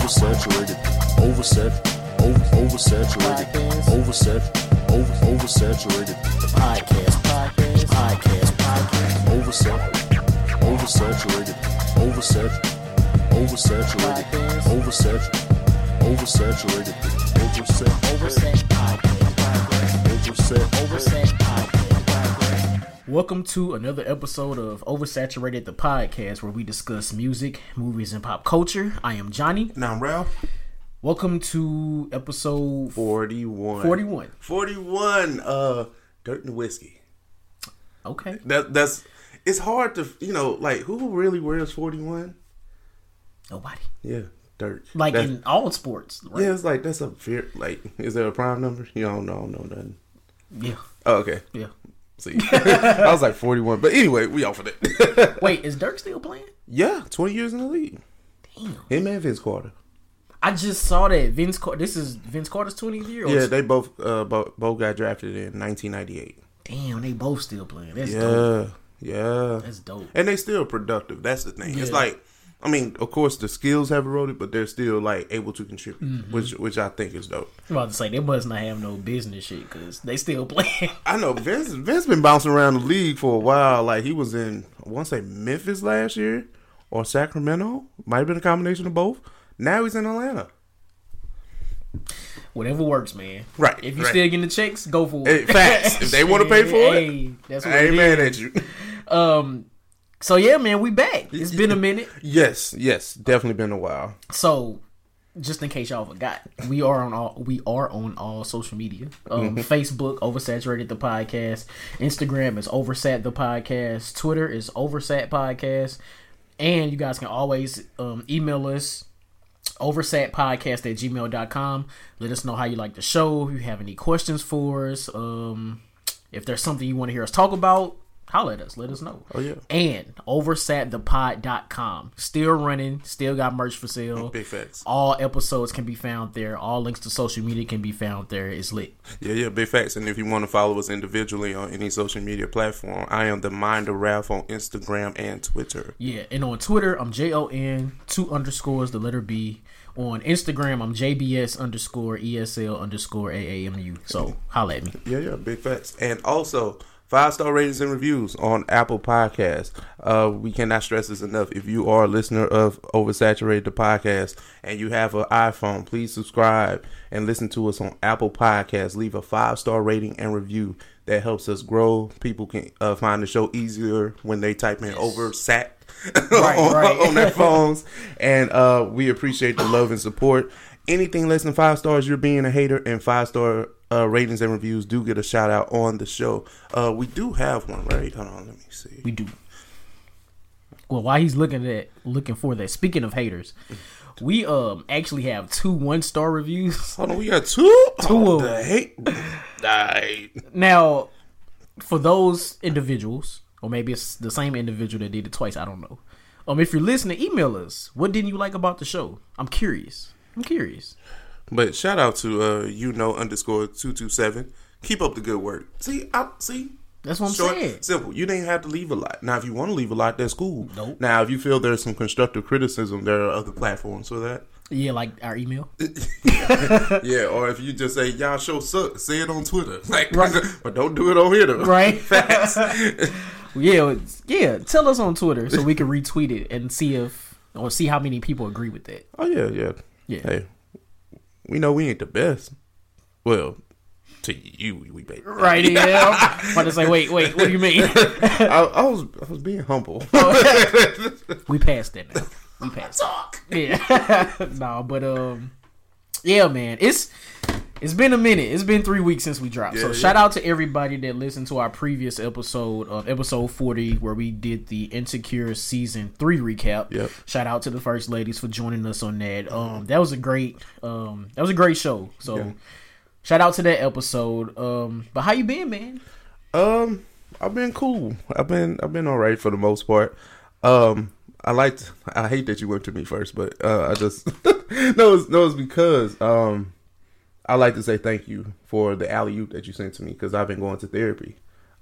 oversaturated, oversat, over, oversaturated, oversat, over, oversaturated. The podcast, podcast, podcast, podcast. Oversat, oversaturated, oversat, oversaturated, oversat, oversaturated, oversat, Overset podcast, oversat, overset podcast, podcast. Welcome to another episode of Oversaturated the podcast where we discuss music, movies, and pop culture. I am Johnny. Now, I'm Ralph, Welcome to episode 41. 41. 41, uh, Dirk Nowitzki. Okay. That That's, it's hard to, you know, like, who really wears 41? Nobody. Yeah, Dirk. Like That's- in all sports, right? Yeah, it's like, that's a fear like, is there a prime number? You don't know, know nothing. Yeah. Oh, okay. Yeah. See, I was like 41. But anyway, we off of it. Wait, is Dirk still playing? yeah, 20 years in the league. Damn. Him and Vince Carter. I just saw that Vince Carter. This is Vince Carter's 20th year. Yeah, they both, uh, both, both got drafted in 1998. Damn, they both still playing. That's dope. Yeah, yeah. That's dope. and they still productive. That's the thing. It's like, I mean, of course, the skills have eroded, but they're still like able to contribute, Mm-hmm. which which I think is dope. I'm about to say they must not have no business shit because they still playing. I know Vince Vince been bouncing around the league for a while. Like he was in, I want to say Memphis last year or Sacramento. Might have been a combination of both. Now he's in Atlanta. Whatever works, man. Right, If you right. still getting the checks, go for Hey, it. facts. If they wanna pay for it, hey, that's what I ain't mad at you. Um. So yeah, man, we back. It's been a minute. yes, yes, definitely been a while. So, just in case y'all forgot, we are on all we are on all social media. Um, Facebook Oversaturated the podcast, Instagram is Oversat the podcast, Twitter is Oversat podcast, and you guys can always um, email us oversatpodcast at gmail.com. Let us know how you like the show. If you have any questions for us, um, if there's something you want to hear us talk about, holler at us. Let us know. Oh, yeah. And oversatthepod.com. Still running, still got merch for sale. Big facts. All episodes can be found there. All links to social media can be found there. It's lit. Yeah, yeah, big facts. And if you want to follow us individually on any social media platform, I am the Mind of Ralph on Instagram and Twitter. Yeah, and on Twitter, I'm J O N two underscores the letter B. On Instagram, I'm JBS underscore ESL underscore AAMU. So holla at me. Yeah, yeah, big facts. And also, five star ratings and reviews on Apple Podcasts. Uh, we cannot stress this enough. If you are a listener of Oversaturated the podcast and you have an iPhone, please subscribe and listen to us on Apple Podcasts. Leave a five star rating and review. That helps us grow. People can uh, find the show easier when they type in Oversat. Right, on, right. on their phones, and uh, we appreciate the love and support. Anything less than five stars, you're being a hater, and five star uh, ratings and reviews do get a shout out on the show. Uh, we do have one, right? Hold on, let me see. We do. Well, while he's looking at looking for that, speaking of haters, we um actually have two one star reviews. Hold on, we got two. Two oh, of the hate. Right. Now, for those individuals, or maybe it's the same individual that did it twice, I don't know. Um, if you're listening, email us. What didn't you like about the show? I'm curious. I'm curious. But shout out to uh, you know underscore two two seven. Keep up the good work. See, I see. That's what I'm Short, saying. simple. You didn't have to leave a lot. Now, if you want to leave a lot, that's cool. Nope. Now, if you feel there's some constructive criticism, there are other platforms for that. Yeah, like our email. Yeah, or if you just say y'all show suck, say it on Twitter. Like, but don't do it on here though. Right? yeah, yeah. Tell us on Twitter so we can retweet it and see if or see how many people agree with that. Oh yeah, yeah, Yeah. Hey, we know we ain't the best. Well, to you, we, we baby. Right? Yeah. I'm about to say, wait, wait. What do you mean? I, I was I was being humble. we passed that now. We passed. Talk. Yeah. no, but um, yeah, man. It's It's been a minute. It's been three weeks since we dropped. so Yeah, shout out to everybody that listened to our previous episode of episode forty, where we did the Insecure season three recap. Yep. Shout out to the first ladies for joining us on that. Um, that was a great, um, that was a great show. So, Yeah. shout out to that episode. Um, but how you been, man? Um, I've been cool. I've been I've been all right for the most part. Um, I liked. I hate that you went to me first, but uh, I just no, it's, no, it's because um, I like to say thank you for the alley oop that you sent to me because I've been going to therapy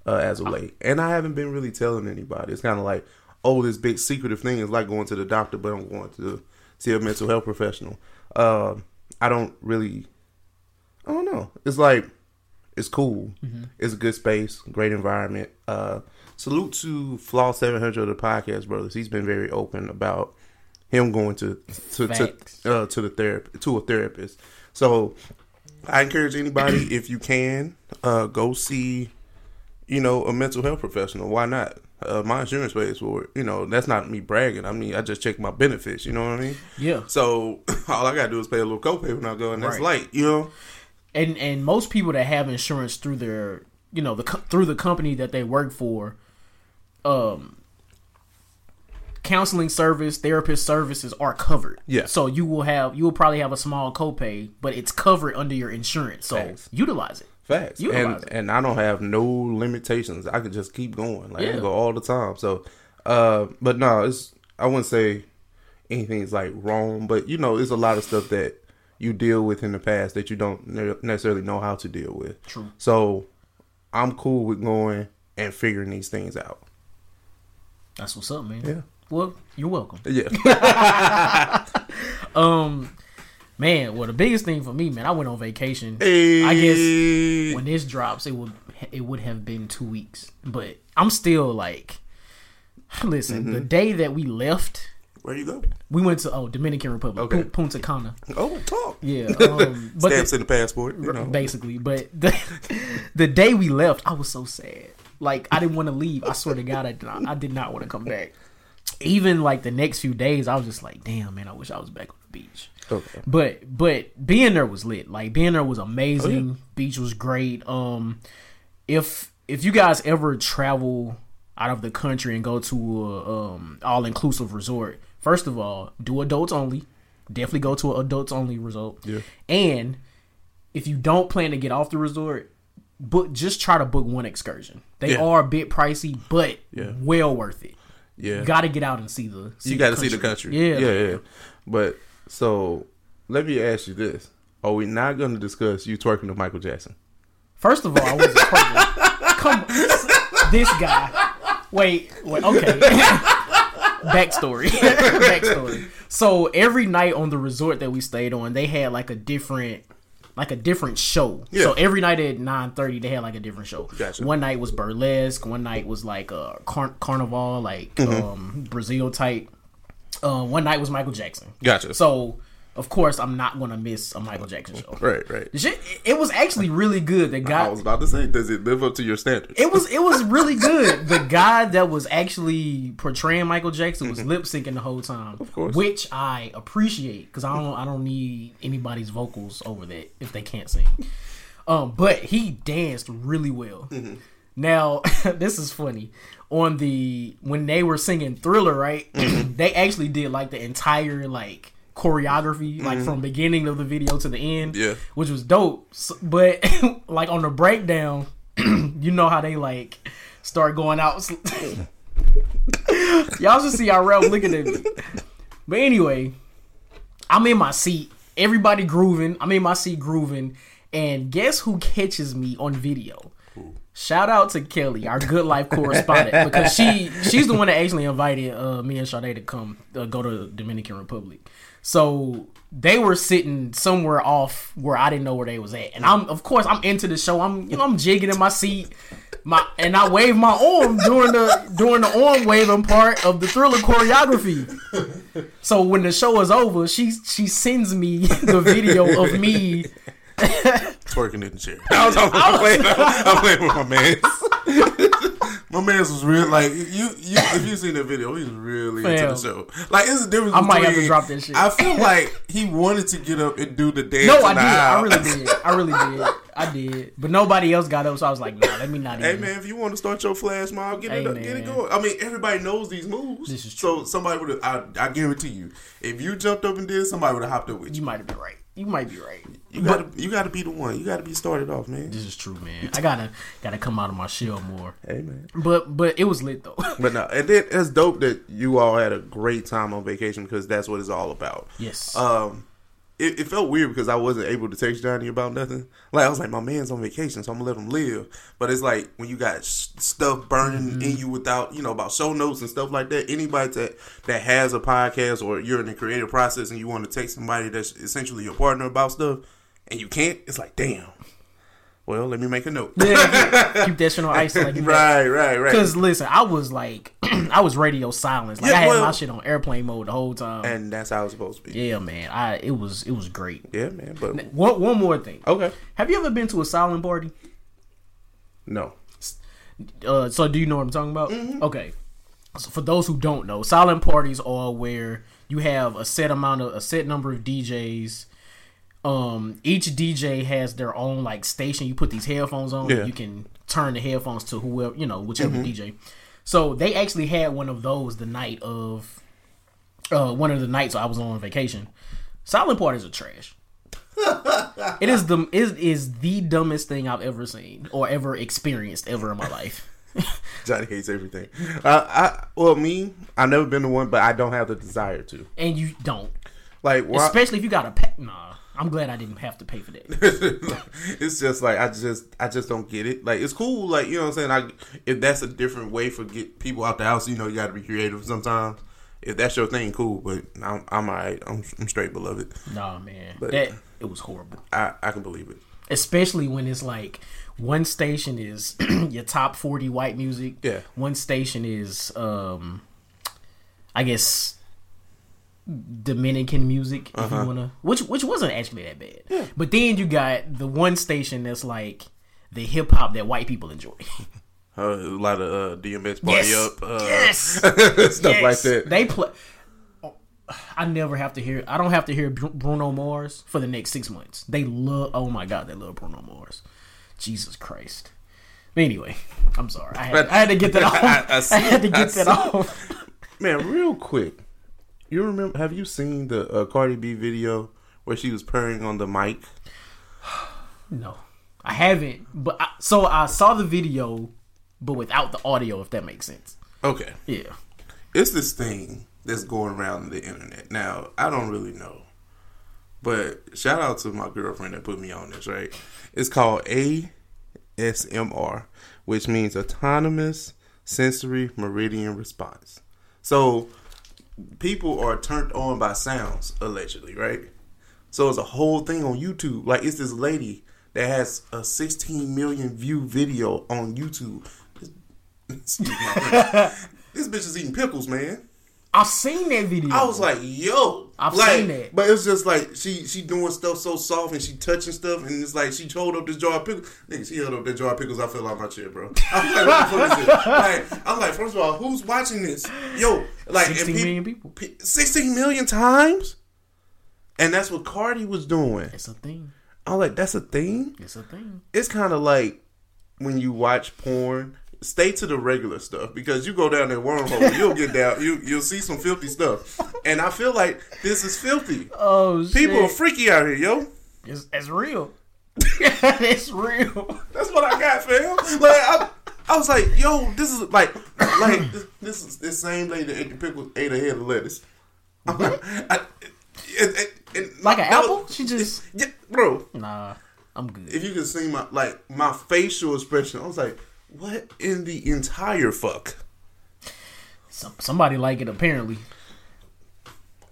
uh, as of late, and I haven't been really telling anybody. It's kind of like, oh, this big secretive thing is like going to the doctor, but I'm going to see a mental health professional. Um, I don't really. I don't know. It's like it's cool. It's a good space, great environment. Uh, salute to Flaw Seven Hundred of the podcast brothers. He's been very open about him going to to to, uh, to the therapy to a therapist. So I encourage anybody if you can uh, go see you know a mental health professional. Why not? Uh, my insurance pays for it. You know that's not me bragging. I mean I just check my benefits. You know what I mean? Yeah. So all I gotta do is pay a little copay when I go, and that's Right. light. You know? and and most people that have insurance through their you know the through the company that they work for um counseling service therapist services are covered Yeah. so you will have you will probably have a small copay but it's covered under your insurance so Facts. utilize it Facts. Utilize And it. and I don't have no limitations. I can just keep going. Like Yeah. can go all the time. So uh but no, it's I wouldn't say anything's like wrong, but you know, it's a lot of stuff that you deal with in the past that you don't ne- necessarily know how to deal with. True. So I'm cool with going and figuring these things out. That's what's up man Yeah. well you're welcome Yeah. um man well the biggest thing for me man i went on vacation Hey. i guess when this drops, it would it would have been two weeks. But I'm still like, listen. Mm-hmm. The day that we left, Where you go? we went to oh Dominican Republic, Okay. Pu- Punta Cana. Oh, talk. Yeah, um, but Stamps the- in the passport. You know. basically. But the the day we left, I was so sad. Like I didn't want to leave. I swear to God, I did not. I did not want to come back. Even like the next few days, I was just like, damn man, I wish I was back on the beach. Okay. But but being there was lit. Like being there was amazing. Oh, Beach was great. Um, if if you guys ever travel out of the country and go to a um all inclusive resort, first of all, do adults only. Definitely go to an adults only resort. Yeah. And if you don't plan to get off the resort, book just try to book one excursion. They Yeah. are a bit pricey, but Yeah. well worth it. Yeah. You Got to get out and see the. See you got to see the country. Yeah, yeah, yeah. But so let me ask you this: Are we not going to discuss you twerking to Michael Jackson? First of all, I wasn't pregnant. Come, this guy. Wait, wait. Okay. Backstory. Backstory. So every night on the resort that we stayed on, they had like a different, like a different show. Yeah. So every night at nine thirty, they had like a different show. Gotcha. One night was burlesque. One night was like a car- carnival, like Mm-hmm. um, Brazil type. Uh, one night was Michael Jackson. Gotcha. So of course, I'm not gonna miss a Michael Jackson show. Right, right. Shit, it was actually really good. The guy, I was about to say, does it live up to your standards? it was it was really good. The guy that was actually portraying Michael Jackson was lip syncing the whole time, of Mm-hmm. course. which I appreciate because I don't I don't need anybody's vocals over that if they can't sing. Um, but he danced really well. Mm-hmm. Now this is funny. On the when they were singing Thriller, right? Mm-hmm. they actually did like the entire like choreography, like from beginning of the video to the end, Mm-hmm. Yeah. which was dope. S but like on the breakdown, you know how they like start going out. Y'all should see how Ralph looking at me. But anyway, I'm in my seat. Everybody grooving. I'm in my seat grooving. And guess who catches me on video? Shout out to Kelly, our good life correspondent, because she she's the one that actually invited uh, me and Sade to come uh, go to Dominican Republic. So they were sitting somewhere off where I didn't know where they was at, and I'm of course I'm into the show. I'm you know I'm jigging in my seat, my and I wave my arm during the during the arm waving part of the thriller choreography. So when the show is over, she she sends me the video of me Twerking in the chair. I was, I'm, playing, I'm playing with my man. My man's was real. Like you, you if you seen that video, he was really into the show. Like it's a difference. I might have to drop that shit. I feel like he wanted to get up and do the dance. No, I the did. I really did. I really did. I did. But nobody else got up, so I was like, nah, let me not Hey even. man, if you want to start your flash mob, get it up, get it going. I mean, everybody knows these moves. This is true. So somebody would have. I, I guarantee you, if you jumped up and did, somebody would have hopped up with You you. might have been right. You might be right. You gotta, you gotta be the one. You gotta be started off, man. This is true, man. I gotta gotta come out of my shell more. Hey man. But but it was lit though. But no, and then it's dope that you all had a great time on vacation because that's what it's all about. yes. Um, it, it felt weird because I wasn't able to text Johnny about nothing. Like I was like, my man's on vacation, so I'm gonna let him live. But it's like when you got s- stuff burning in you without, you know, about show notes and stuff like that. Anybody that that has a podcast or you're in the creative process and you want to text somebody that's essentially your partner about stuff, and you can't, it's like, damn. Well, let me make a note. Yeah, keep, that shit on ice like right, right, right. Because listen, I was like, I was radio silence. Like Yeah, I had well- my shit on airplane mode the whole time. and that's how it's supposed to be. yeah, man. I it was it was great. Yeah, man. But One one more thing. okay, Have you ever been to a silent party? no. Uh, so do you know what I'm talking about? Mm-hmm. Okay. So for those who don't know, silent parties are where you have a set amount of a set number of DJs. Um, each DJ has their own like station. You put these headphones on. Yeah. Mm-hmm. You can turn the headphones to whoever you know, whichever DJ. So they actually had one of those the night of, uh, one of the nights I was on vacation. Silent parties are trash. it is the is is the dumbest thing I've ever seen or ever experienced ever in my life. Johnny hates everything. Uh, I well, me, I've never been to one, but I don't have the desire to. and you don't. Like, Especially if you got a pet. Nah, I'm glad I didn't have to pay for that. it's just like I just, I just don't get it. Like, it's cool. Like, you know what I'm saying? I if that's a different way for get people out the house, you know, you got to be creative sometimes. If that's your thing, cool. But I'm, I'm alright. I'm, I'm straight beloved. nah, man, But- that it was horrible. I, I can believe it. Especially when it's like one station is your top 40 white music. Yeah. One station is, um, I guess. Dominican music, if Uh-huh. you wanna, which which wasn't actually that bad. But then you got the one station that's like the hip hop that white people enjoy. Uh, a lot of uh, DMX party Yes. up, uh, Yes. stuff like that. They play. I never have to hear. I don't have to hear Bruno Mars for the next six months. They love. Oh my god, they love Bruno Mars. Jesus Christ. But anyway, I'm sorry. I had, I had to get that off. I- I, I had to get that off. Man, real quick, you remember? Have you seen the uh, Cardi B video where she was purring on the mic? No, I haven't. But I, so I saw the video, but without the audio. If that makes sense. Okay, Yeah. it's this thing that's going around the internet. Now, I don't really know, but shout out to my girlfriend that put me on this. Right, it's called ASMR, which means Autonomous Sensory Meridian Response. So, people are turned on by sounds allegedly, right? So it's a whole thing on YouTube. Like it's this lady that has a 16 million view video on YouTube. Excuse my this bitch is eating pickles, man. I've seen that video. I was like, yo, I've like, seen that. But it's just like she she doing stuff so soft and she touching stuff and it's like she hold up this jar of pickles. Nigga, she held up that jar of pickles. I fell out my chair, bro. I'm like, what the fuck is this? Like, I'm like, first of all, who's watching this? Yo, like, and 16 peop- million people. pe- 16 million times, and that's what Cardi was doing. It's a thing. I'm like, that's a thing. It's a thing. It's kind of like when you watch porn. Stay to the regular stuff because you go down that wormhole, you'll get down. You you'll see some filthy stuff, and I feel like this is filthy. Oh shit. People are freaky out here, yo. It's, it's real. it's real. That's what I got, fam. Like I, I was like, yo, this is like, like this, this is the same lady that ate the pickle, ate a head of lettuce. I, it, it, it, Like an apple? was- She just- yeah, bro. Nah, I'm good. If you can see my like my facial expression, I was like, what in the entire fuck? Some, somebody like it apparently.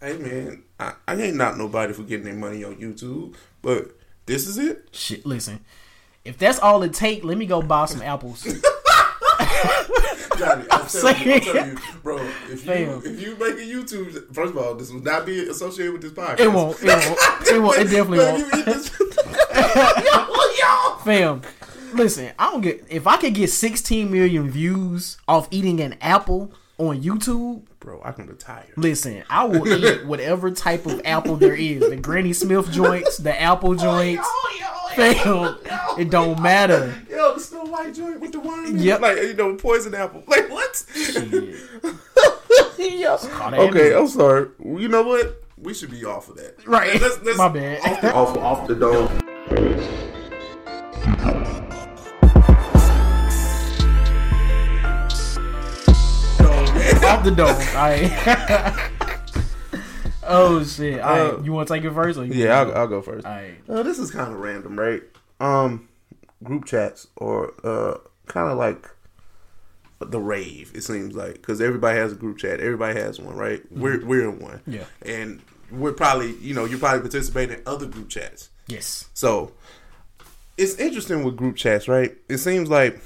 Hey man, I, I ain't not nobody for getting their money on YouTube, but this is it. Shit, listen. If that's all it take, let me go buy some apples. Johnny, I'm telling, you, I'm telling you, bro. If you Fam. if you make a YouTube, first of all, this will not be associated with this podcast. It won't. It won't. It won't. It definitely won't. you eat this, yo, yo. Fam, Listen, I don't get if I could get 16 million views off eating an apple on YouTube. Bro, I can retire. Listen, I will eat whatever type of apple there is. The Granny Smith joints, the apple joints. Fam, it don't matter. Yo, the Snow White joint with the worm. Yep. Like, you know, poison apple. Like, what? Call that Okay. I'm sorry. You know what? We should be off of that. Right. Let's, let's, My bad. Off the, off, off the dome. Off the dome. Alright. oh shit. Alright. Uh, you wanna take it first? Or you Yeah, I'll, I'll go first. Alright. Uh, this is kind of random, right? Um, group chats or uh, kind of like the rave. It seems like because everybody has a group chat. Everybody has one, right? We're we're in one. Yeah. and we're probably you know you're probably participating in other group chats. Yes. So it's interesting with group chats, right? It seems like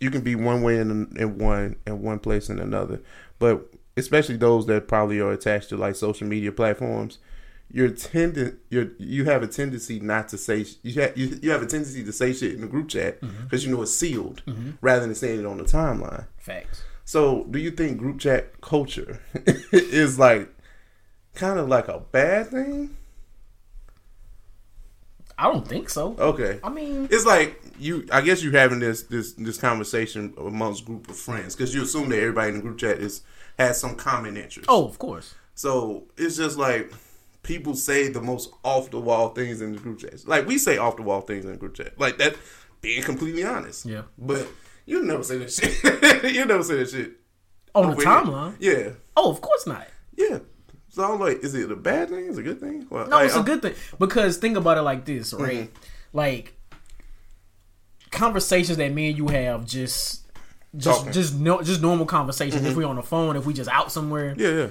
you can be one way in, in one and one place in another, but especially those that probably are attached to like social media platforms, you're tending you you have a tendency not to say you have, you, you have a tendency to say shit in the group chat mm-hmm. because you know it's sealed mm-hmm. rather than saying it on the timeline. Facts. So, do you think group chat culture is like kind of like a bad thing? I don't think so. Okay. I mean It's like you. I guess you're having this this this conversation amongst group of friends because you assume that everybody in the group chat is has some common interest. Oh, of course. so it's just like people say the most off the wall things in the group chats. Like we say off the wall things in the group chat. Like that, being completely honest. Yeah. But you never say that shit. you never say that shit On the timeline. Yeah. Oh, of course not. Yeah. So I'm like, is it a bad thing? Is it a good thing? Well, No, it's a I'm- good thing because think about it like this, right? Mm-hmm. Like conversations that me and you have just. Just, Talking. Mm-hmm. just no, just normal conversations. If we on the phone, if we just out somewhere, Yeah, yeah.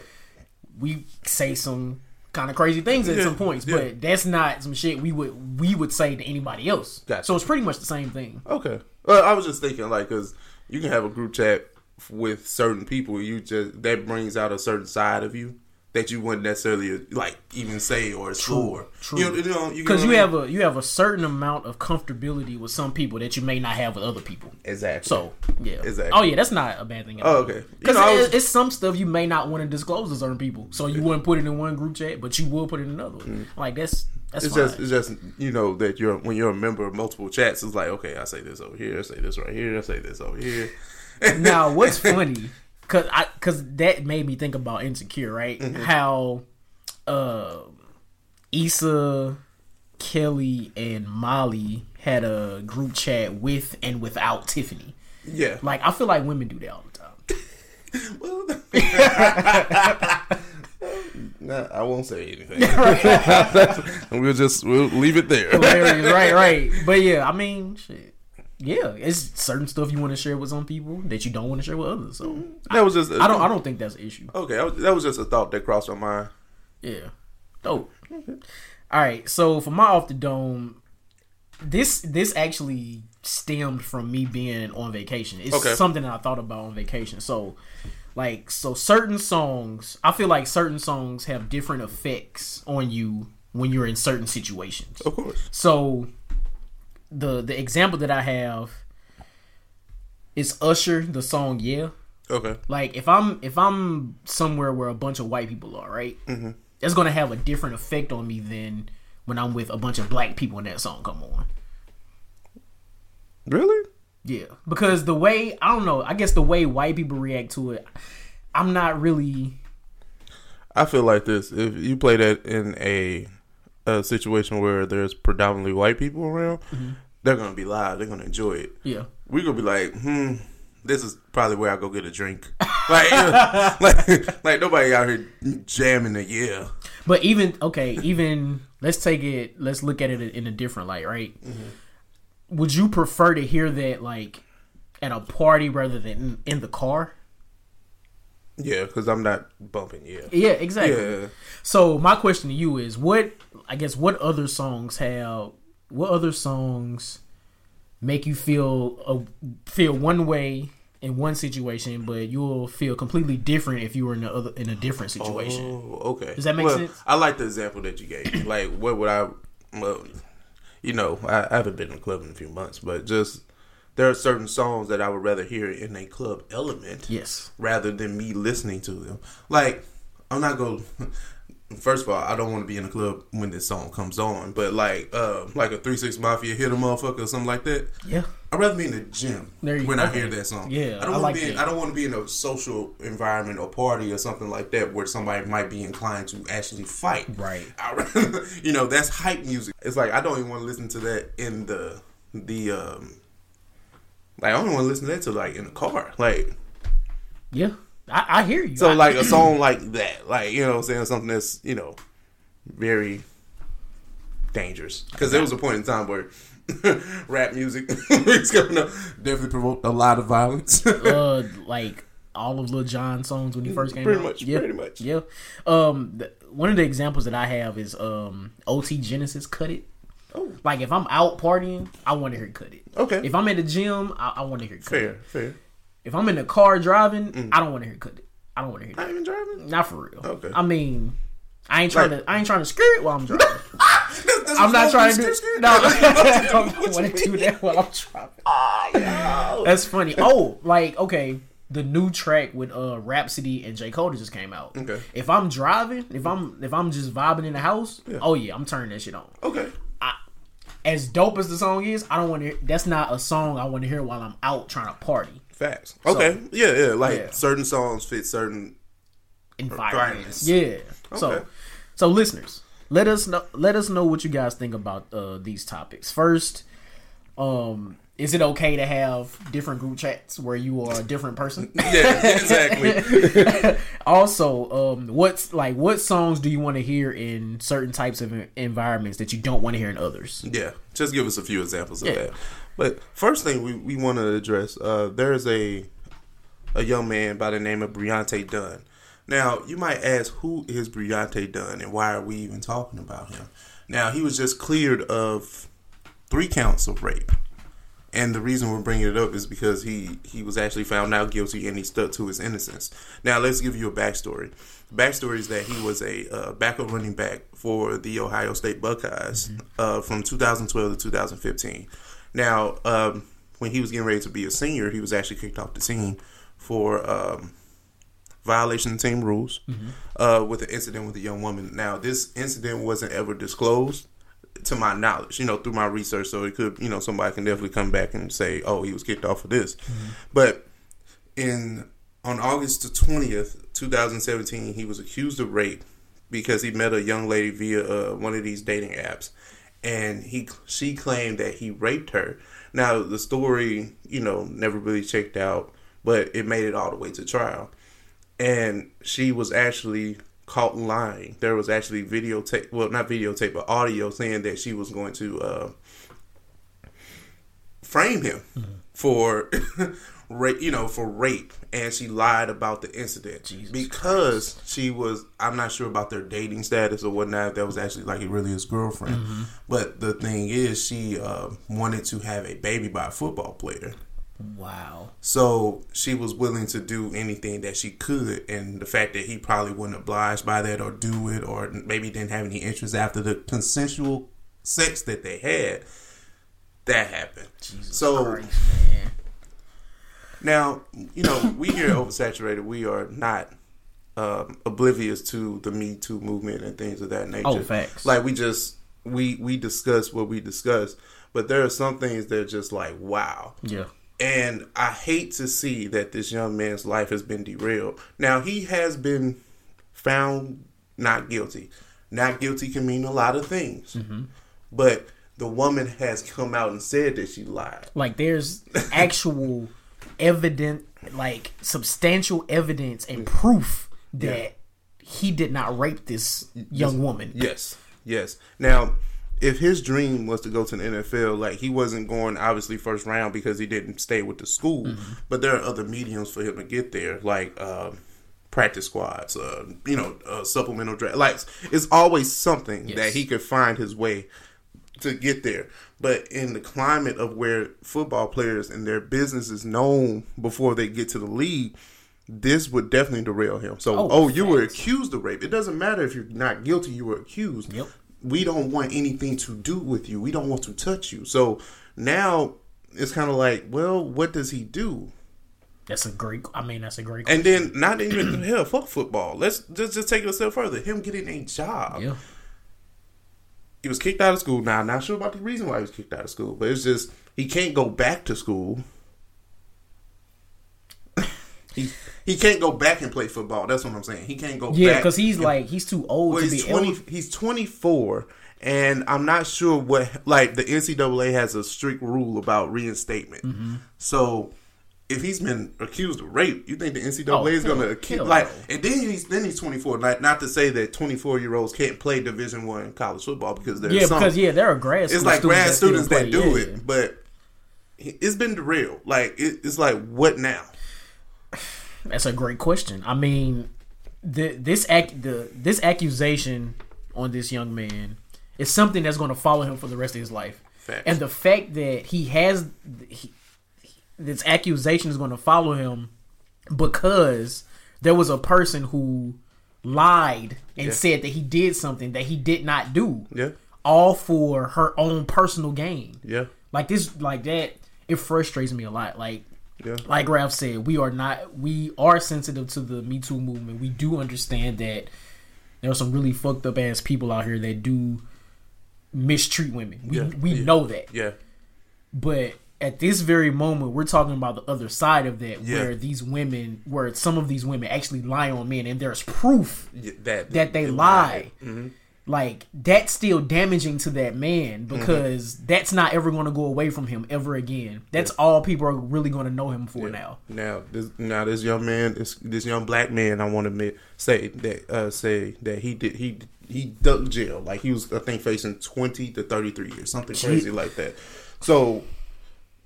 we say some kind of crazy things at Yeah, some points. yeah. But that's not some shit we would we would say to anybody else. Gotcha. So it's pretty much the same thing. Okay. Well, I was just thinking, like, because you can have a group chat with certain people, you just that brings out a certain side of you that you wouldn't necessarily like even say or explore. true. You know, you know, you Because you I have a you have a certain amount of comfortability with some people that you may not have with other people. exactly. So yeah, Exactly. Oh yeah, that's not a bad thing. At Oh, okay. You Because know, I was- it's some stuff you may not want to disclose to certain people, so you wouldn't put it in one group chat, but you will put it in another. one. Like that's that's Mm. it's fine. just it's just you know that you're when you're a member of multiple chats, it's like okay, I say this over here, I say this right here, I say this over here. now what's funny because i because that made me think about insecure right Mm-hmm. how uh Issa, Kelly, and Molly had a group chat with and without Tiffany. Yeah. Like I feel like women do that all the time. Well, nah, I won't say anything. we'll just we'll leave it there. Hilarious, right, right. But yeah, I mean, shit. Yeah, it's certain stuff you want to share with some people that you don't want to share with others. So mm-hmm. That was just I don't, I don't think that's an issue. Okay, I was- that was just a thought that crossed my mind. Yeah. Dope. All right. So for my off the dome, this this actually stemmed from me being on vacation. It's Okay. something that I thought about on vacation. So like so certain songs, I feel like certain songs have different effects on you when you're in certain situations. Of course. So the the example that I have is Usher, the song Yeah. Okay. Like if I'm if I'm somewhere where a bunch of white people are, right? Mm-hmm. That's gonna have a different effect on me than when I'm with a bunch of black people and that song come on. Really? Yeah, because the way I don't know, I guess the way white people react to it, I'm not really. I feel like this. If you play that in a a situation where there's predominantly white people around, they're gonna be live. They're gonna enjoy it. Yeah, We're gonna be like, hmm, this is probably where I go get a drink. like, like, like nobody out here jamming the yeah. but even okay, even let's take it. Let's look at it in a different light, right? Would you prefer to hear that like at a party rather than in, in the car? Yeah, because I'm not bumping yeah. Yeah, exactly. Yeah. So my question to you is, what I guess what other songs have what other songs make you feel a, feel one way in one situation, but you'll feel completely different if you were in a other in a different situation. Oh, okay. Does that make Well, sense? I like the example that you gave. like, what would I? Well, you know, I, I haven't been in a club in a few months, but just there are certain songs that I would rather hear in a club element Yes. rather than me listening to them. Like, I'm not going. First of all, I don't want to be in a club when this song comes on, but like, uh, like a Three Six Mafia hit a motherfucker or something like that. Yeah. I'd rather be in the gym when go. I hear that song. Yeah, I don't want like to be. In. I don't want to be in a social environment or party or something like that where somebody might be inclined to actually fight. Right. You know, that's hype music. It's like I don't even want to listen to that in the the um. Like I don't want to listen to that to like in the car. Like Yeah. I, I hear you. so, I- like a song like that, like you know, what I'm saying something that's you know very dangerous. Because there was a point in time where rap music was coming up, definitely provoked a lot of violence. uh like all of Lil Jon songs when he first came Pretty out. much, Yeah. pretty much. Yeah. Um th- one of the examples that I have is um OT Genasis Cut It. Oh. Like if I'm out partying, I want to hear Cut It. Okay. If I'm at the gym, I, I want to hear Cut fair, It. fair. If I'm in the car driving, Mm. I don't want to hear Cut It. I don't want to hear Not that. even driving. Not for real. Okay. I mean, I ain't trying Like- to. I ain't trying to screw it while I'm driving. I'm not trying to do. No, I don't want to do that while I'm driving. That's funny. Oh, like okay, the new track with uh Rapsody and J Cole just came out. Okay. If I'm driving, if I'm if I'm just vibing in the house, oh yeah, I'm turning that shit on. Okay. I, As dope as the song is, I don't want to. That's not a song I want to hear while I'm out trying to party. Facts. Okay. yeah, yeah. Like Yeah. certain songs fit certain. environments. Environments. Yeah. So, Okay. so listeners, let us know. Let us know what you guys think about uh, these topics. First, um, is it okay to have different group chats where you are a different person? Yeah, exactly. also, um, what's like what songs do you want to hear in certain types of environments that you don't want to hear in others? Yeah, just give us a few examples of Yeah. that. But first thing we, we want to address, uh, there's a a young man by the name of Bri'Onte Dunn. Now, you might ask, who is Bri'Onte Dunn and why are we even talking about him? Now, he was just cleared of three counts of rape. And the reason we're bringing it up is because he, he was actually found out guilty and he stuck to his innocence. Now, let's give you a backstory. The backstory is that he was a uh, backup running back for the Ohio State Buckeyes uh, from 2012 to 2015. Now, um, when he was getting ready to be a senior, he was actually kicked off the team for um, violation of team rules uh, with an incident with a young woman. Now, this incident wasn't ever disclosed to my knowledge, you know, through my research. So it could, you know, somebody can definitely come back and say, "Oh, he was kicked off for this." But in on August the twentieth, two thousand seventeen, he was accused of rape because he met a young lady via uh, one of these dating apps, and he she claimed that he raped her. Now the story, you know, never really checked out, but it made it all the way to trial, and she was actually caught lying. There was actually videotape, well, not videotape, but audio saying that she was going to uh, frame him for rape, you know, for rape, and she lied about the incident Jesus because she was. I'm not sure about their dating status or whatnot. If that was actually like it really his girlfriend, but the thing is, she uh, wanted to have a baby by a football player. Wow. So she was willing to do anything that she could, and the fact that he probably wasn't obliged by that or do it, or maybe didn't have any interest after the consensual sex that they had, that happened. so Christ. Now, you know, we here at Oversaturated, we are not um, oblivious to the Me Too movement and things of that nature. Oh, facts. Like we just we we discuss what we discuss, but there are some things that are just like wow. Yeah. And I hate to see that this young man's life has been derailed. Now he has been found not guilty. Not guilty can mean a lot of things, but the woman has come out and said that she lied. Like there's actual evident, like substantial evidence and proof that he did not rape this young woman. Yes, yes. Now, if his dream was to go to the NFL, like he wasn't going obviously first round because he didn't stay with the school, Mm-hmm. but there are other mediums for him to get there, like um practice squads, uh, you know, uh, supplemental draft. Like it's always something Yes. that he could find his way to get there. But in the climate of where football players and their business is known before they get to the league, this would definitely derail him. So, Oh, oh, you were accused of rape. It doesn't matter if you're not guilty; you were accused. Yep. we don't want anything to do with you. We don't want to touch you. So now it's kind of like, well, what does he do? That's a great. I mean, that's a great. And then not even hell, fuck football. Let's just just take it a step further. Him getting a job. yeah, He was kicked out of school. Now, I'm not sure about the reason why he was kicked out of school, but it's just he can't go back to school. he he can't go back and play football. That's what I'm saying. He can't go yeah, back because he's and- like he's too old well, to he's be twenty. able- He's twenty four, and I'm not sure what. Like the NCAA has a strict rule about reinstatement. Mm-hmm. So if he's been accused of rape, you think the NCAA Oh, is going to accuse like? And then he's then he's twenty four. Not not to say that twenty four year olds can't play Division One college football because there's Yeah, some, because yeah, there are a grad. it's like grad that students that play, do yeah. it, but it's been derailed. Like it, it's like what now? That's a great question. I mean, the this ac- the this accusation on this young man is something that's going to follow him for the rest of his life. Facts. And the fact that he has he, this accusation is going to follow him because there was a person who lied and Yeah. said that he did something that he did not do. Yeah, All for her own personal gain. yeah, Like this, like that, it frustrates me a lot. Like, yeah. like Ralph said, we are not, we are sensitive to the Me Too movement. We do understand that there are some really fucked up ass people out here that do mistreat women. We Yeah, we yeah. know that, Yeah, but at this very moment, we're talking about the other side of that, Yeah. where these women, where some of these women actually lie on men, and there's proof yeah that that they it lie. Mm-hmm. Like that's still damaging to that man Mm-hmm. because that's not ever going to go away from him ever again. That's all people are really going to know him for now. Now, this now this young man, this this young black man, I want to say that uh, say that he did he he ducked jail, like he was I think facing twenty to thirty three years, something crazy like that. So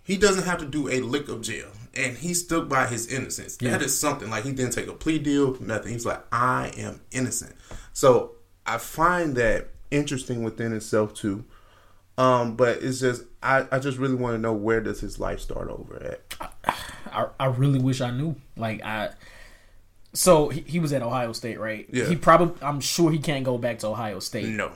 he doesn't have to do a lick of jail, and he stuck by his innocence. That is something like he didn't take a plea deal, nothing. He's like, I am innocent. So I find that interesting within itself too. Um, but it's just I, I just really want to know where does his life start over at? I, I really wish I knew. Like I, so he, he was at Ohio State, right? Yeah. He probably, I'm sure he can't go back to Ohio State. No.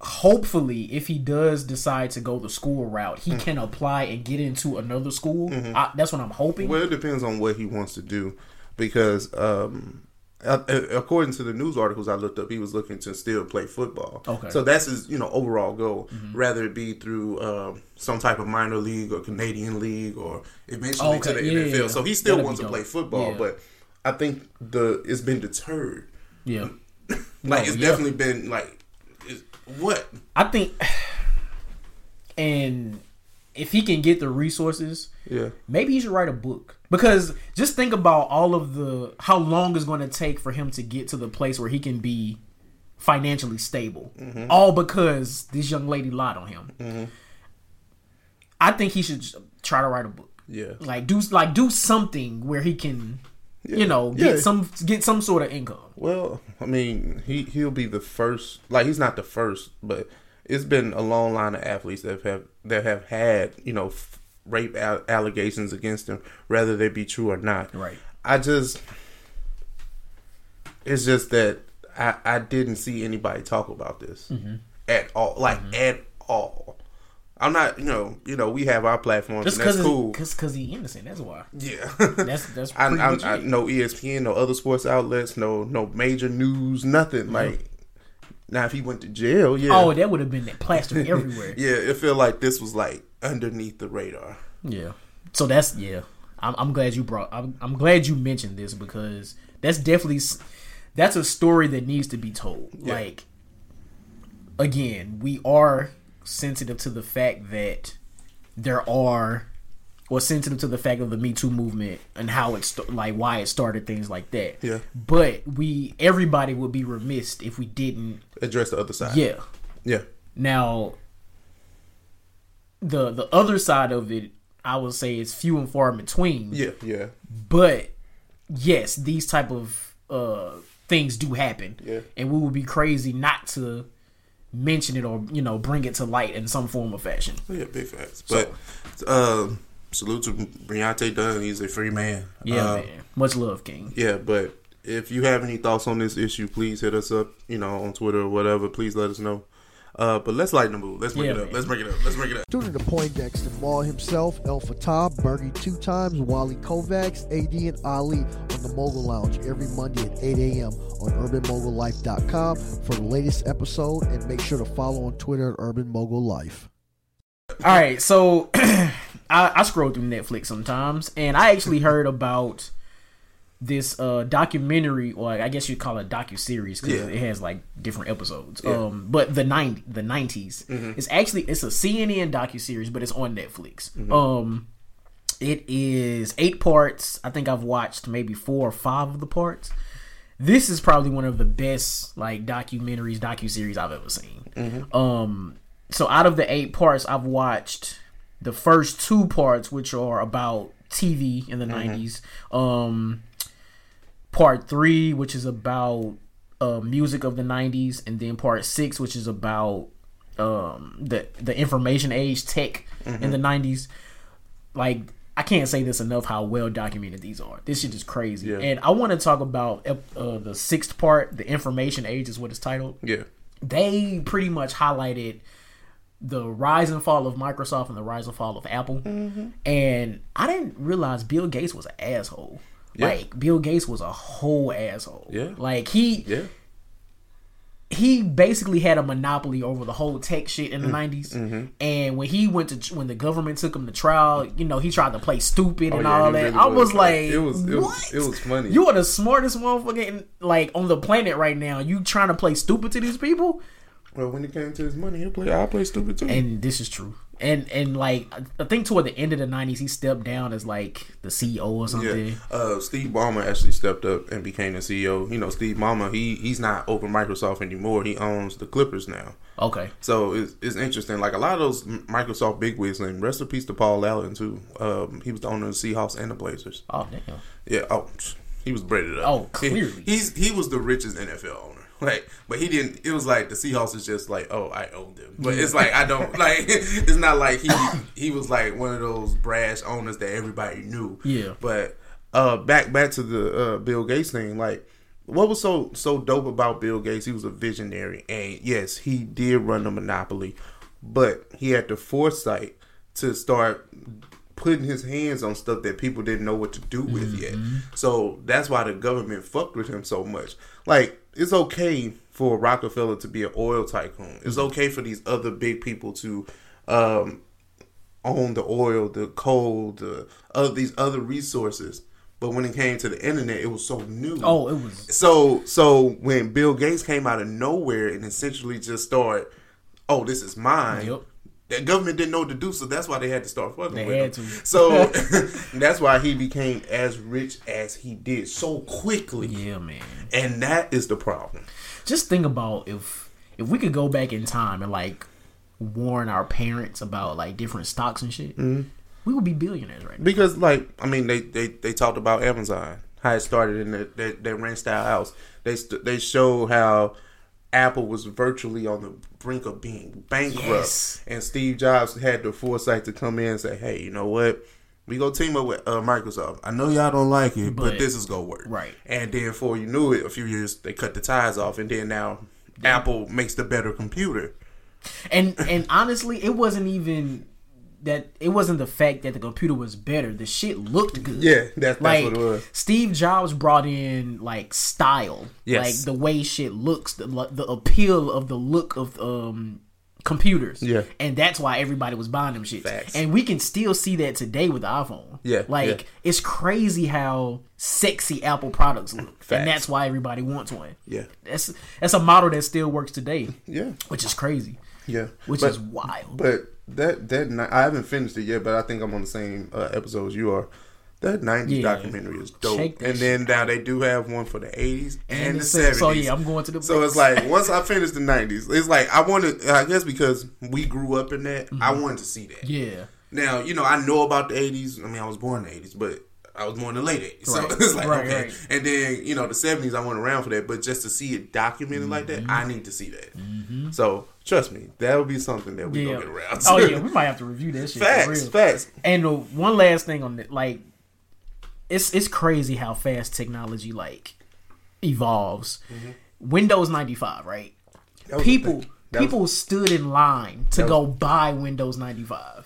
Hopefully, if he does decide to go the school route, he can apply and get into another school. I, that's what I'm hoping. Mm-hmm. Well, it depends on what he wants to do, because um, according to the news articles I looked up, he was looking to still play football. Okay. Mm-hmm. so that's his you know overall goal. Rather it be through um, some type of minor league or Canadian league or eventually Okay, to the yeah, NFL. yeah. So he still That'd wants to play football, Yeah. but I think the it's been deterred. yeah. Like No, it's definitely been like what? I think, and if he can get the resources, yeah. maybe he should write a book. Because just think about all of the how long it's going to take for him to get to the place where he can be financially stable. Mm-hmm. All because this young lady lied on him. Mm-hmm. I think he should try to write a book. Yeah. Like do like do something where he can you know get Yeah. some get some sort of income Well, I mean, he he'll be the first. Like he's not the first, but it's been a long line of athletes that have that have had you know f- rape al- allegations against them, whether they be true or not. Right. I just, it's just that I I didn't see anybody talk about this Mm-hmm. at all, like at all. I'm not, you know, you know, we have our platforms, just and that's because cool. because because he innocent that's why Yeah, that's that's I, I, I no ESPN, no other sports outlets, no no major news, nothing. Like now, if he went to jail, yeah, oh that would have been that plastered everywhere yeah, it feel like this was like underneath the radar. Yeah. So that's yeah. I'm, I'm glad you brought. I'm, I'm glad you mentioned this because that's definitely that's a story that needs to be told. Like again, we are sensitive to the fact that there are or sensitive to the fact of the Me Too movement and how it's st- like why it started things like that. Yeah. But we everybody would be remiss if we didn't. Address the other side. Yeah. yeah, Now, the the other side of it, I would say, is few and far in between. yeah, yeah, But yes, these type of uh, things do happen, Yeah. and we would be crazy not to mention it or you know bring it to light in some form or fashion. yeah. Big facts. But um, salute to Bri'Onte Dunn. He's a free man. Yeah, Uh, man. Much love, King. Yeah, but if you have any thoughts on this issue, please hit us up. You know, on Twitter or whatever. Please let us know. Uh, but let's lighten the mood. Let's bring Yeah, it up. man. Let's bring it up. Let's bring it up. Tune in to Poindexter Maul himself, El Fatah, Bergie two times, Wally Kovacs, AD, and Ali on the Mogul Lounge every Monday at 8 a.m. on UrbanMogulLife.com for the latest episode, and make sure to follow on Twitter at Urban Mogul Life. All right, so I, I scroll through Netflix sometimes, and I actually heard about this uh documentary, or I guess you'd call it a docu series because Yeah. it has like different episodes. Yeah. Um, but the ninety the 90s it's actually it's a CNN docu series, but it's on Netflix. Um, it is eight parts. I think I've watched maybe four or five of the parts. This is probably one of the best like documentaries, docu series I've ever seen. Um, so out of the eight parts, I've watched the first two parts, which are about TV in the 90s. Um, part three, which is about uh, music of the 90s, and then part six, which is about um, the the information age tech in the 90s. Like I can't say this enough how well documented these are. This shit is crazy. Yeah. And I want to talk about uh, the sixth part, the information age is what it's titled Yeah. they pretty much highlighted the rise and fall of Microsoft and the rise and fall of Apple. And I didn't realize Bill Gates was an asshole. Yeah. Like Bill Gates was a whole asshole. Yeah. Like he Yeah. he basically had a monopoly over the whole tech shit in the Mm. 90s. Mm-hmm. And when he went to when the government took him to trial, you know, he tried to play stupid and Oh, yeah, all that. really I was was. like, It was- it was- what? it was funny. You are the smartest motherfucker in, like on the planet right now. You trying to play stupid to these people? Well, when it came to his money, he'll play. I play stupid too. and this is true. And and like I think toward the end of the nineties, he stepped down as like the CEO or something. Yeah, uh, Steve Ballmer actually stepped up and became the CEO. You know, Steve Ballmer, he he's not over Microsoft anymore. He owns the Clippers now. Okay, So it's, it's interesting. Like a lot of those Microsoft bigwigs, and rest in peace to Paul Allen too. Um, he was the owner of the Seahawks and the Blazers. oh damn, Yeah. Oh, he was braided up. Oh, He- clearly. he's he was the richest NFL owner. Like, but he didn't. It was like the Seahawks is just like, oh, I own them. But it's like I don't like. It's not like he he was like one of those brash owners that everybody knew. Yeah. But uh, back back to the uh, Bill Gates thing. Like, what was so so dope about Bill Gates? He was a visionary, and yes, he did run the monopoly, but he had the foresight to start putting his hands on stuff that people didn't know what to do with yet. So that's why the government fucked with him so much. Like, it's okay for Rockefeller to be an oil tycoon. It's okay for these other big people to um, own the oil, the coal, the other these other resources. But when it came to the internet, it was so new. Oh, it was- so so when Bill Gates came out of nowhere and essentially just started, oh, this is mine. Yep. The government didn't know what to do, so that's why they had to start fucking They with had him. to. So that's why he became as rich as he did so quickly. yeah, man. And that is the problem. Just think about if if we could go back in time and like warn our parents about like different stocks and shit, Mm-hmm. we would be billionaires right now. Because, like, I mean, they they, they talked about Amazon, how it started in the, their, their rent style house. They st- they showed how Apple was virtually on the brink of being bankrupt, Yes. and Steve Jobs had the foresight to come in and say, "Hey, you know what? We go team up with uh, Microsoft. I know y'all don't like it, but, But- this is gonna work." Right. And then, before you knew it, a few years they cut the ties off, and then now Apple makes the better computer. And and honestly, it wasn't even that it wasn't the fact that the computer was better. The shit looked good. Yeah, that's- that's like what it was. Steve Jobs brought in like style, Yes. like the way shit looks, the the appeal of the look of um computers. Yeah. and that's why everybody was buying them shit. Facts. And we can still see that today with the iPhone. Yeah, like yeah. it's crazy how sexy Apple products look, Facts. and that's why everybody wants one. Yeah. That's that's a model that still works today. Yeah. which is crazy. Yeah, Which But- is wild. But that that I haven't finished it yet, but I think I'm on the same uh, episode as you are. That '90s Yeah. documentary is dope, and then now they do have one for the '80s and, And the the '70s. so, yeah, I'm going to the So it's like once I finish the '90s, it's like I wanted. I guess because we grew up in that, I wanted to see that. Mm-hmm. Yeah. Now you know I know about the '80s. I mean, I was born in the '80s, but I was born in the late '80s. So Right. it's like Right, okay. right. And then you know the '70s, I went around for that, but just to see it documented like that, Mm-hmm. I need to see that. So trust me, that will be something that we Yeah. gonna get around. Oh, to. Oh yeah, we might have to review this. shit. for facts, real. facts. And one last thing on it, like, it's it's crazy how fast technology like evolves. Mm-hmm. Windows 95, right? That People people stood in line to go buy Windows 95.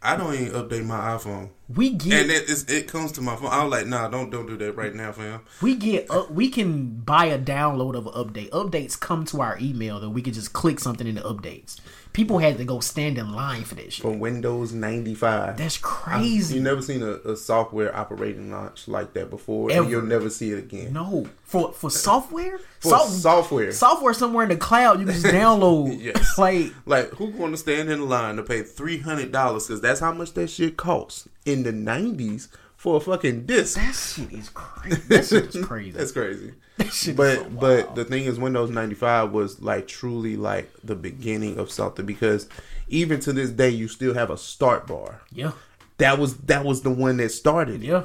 I don't even update my iPhone. We get And it, it's, it comes to my phone. I was like, nah, don't don't do that right now, fam. we get uh, we can buy a download of an update. Updates come to our email that we can just click something in the updates. People had to go stand in line for that shit. For Windows 95. That's crazy. You never seen a, a software operating launch like that before, Ever. and you'll never see it again. no, for for software, For Soft- software. software somewhere in the cloud you can just download. Yes. Like Like, who going to stand in line to pay three hundred dollars? Because that's how much that shit costs in the nineties for a fucking disc. that shit is crazy. That shit is crazy. That's crazy. That shit is But so but the thing is, Windows ninety five was like truly like the beginning of something because even to this day, you still have a start bar. yeah, That was that was the one that started. it. yeah.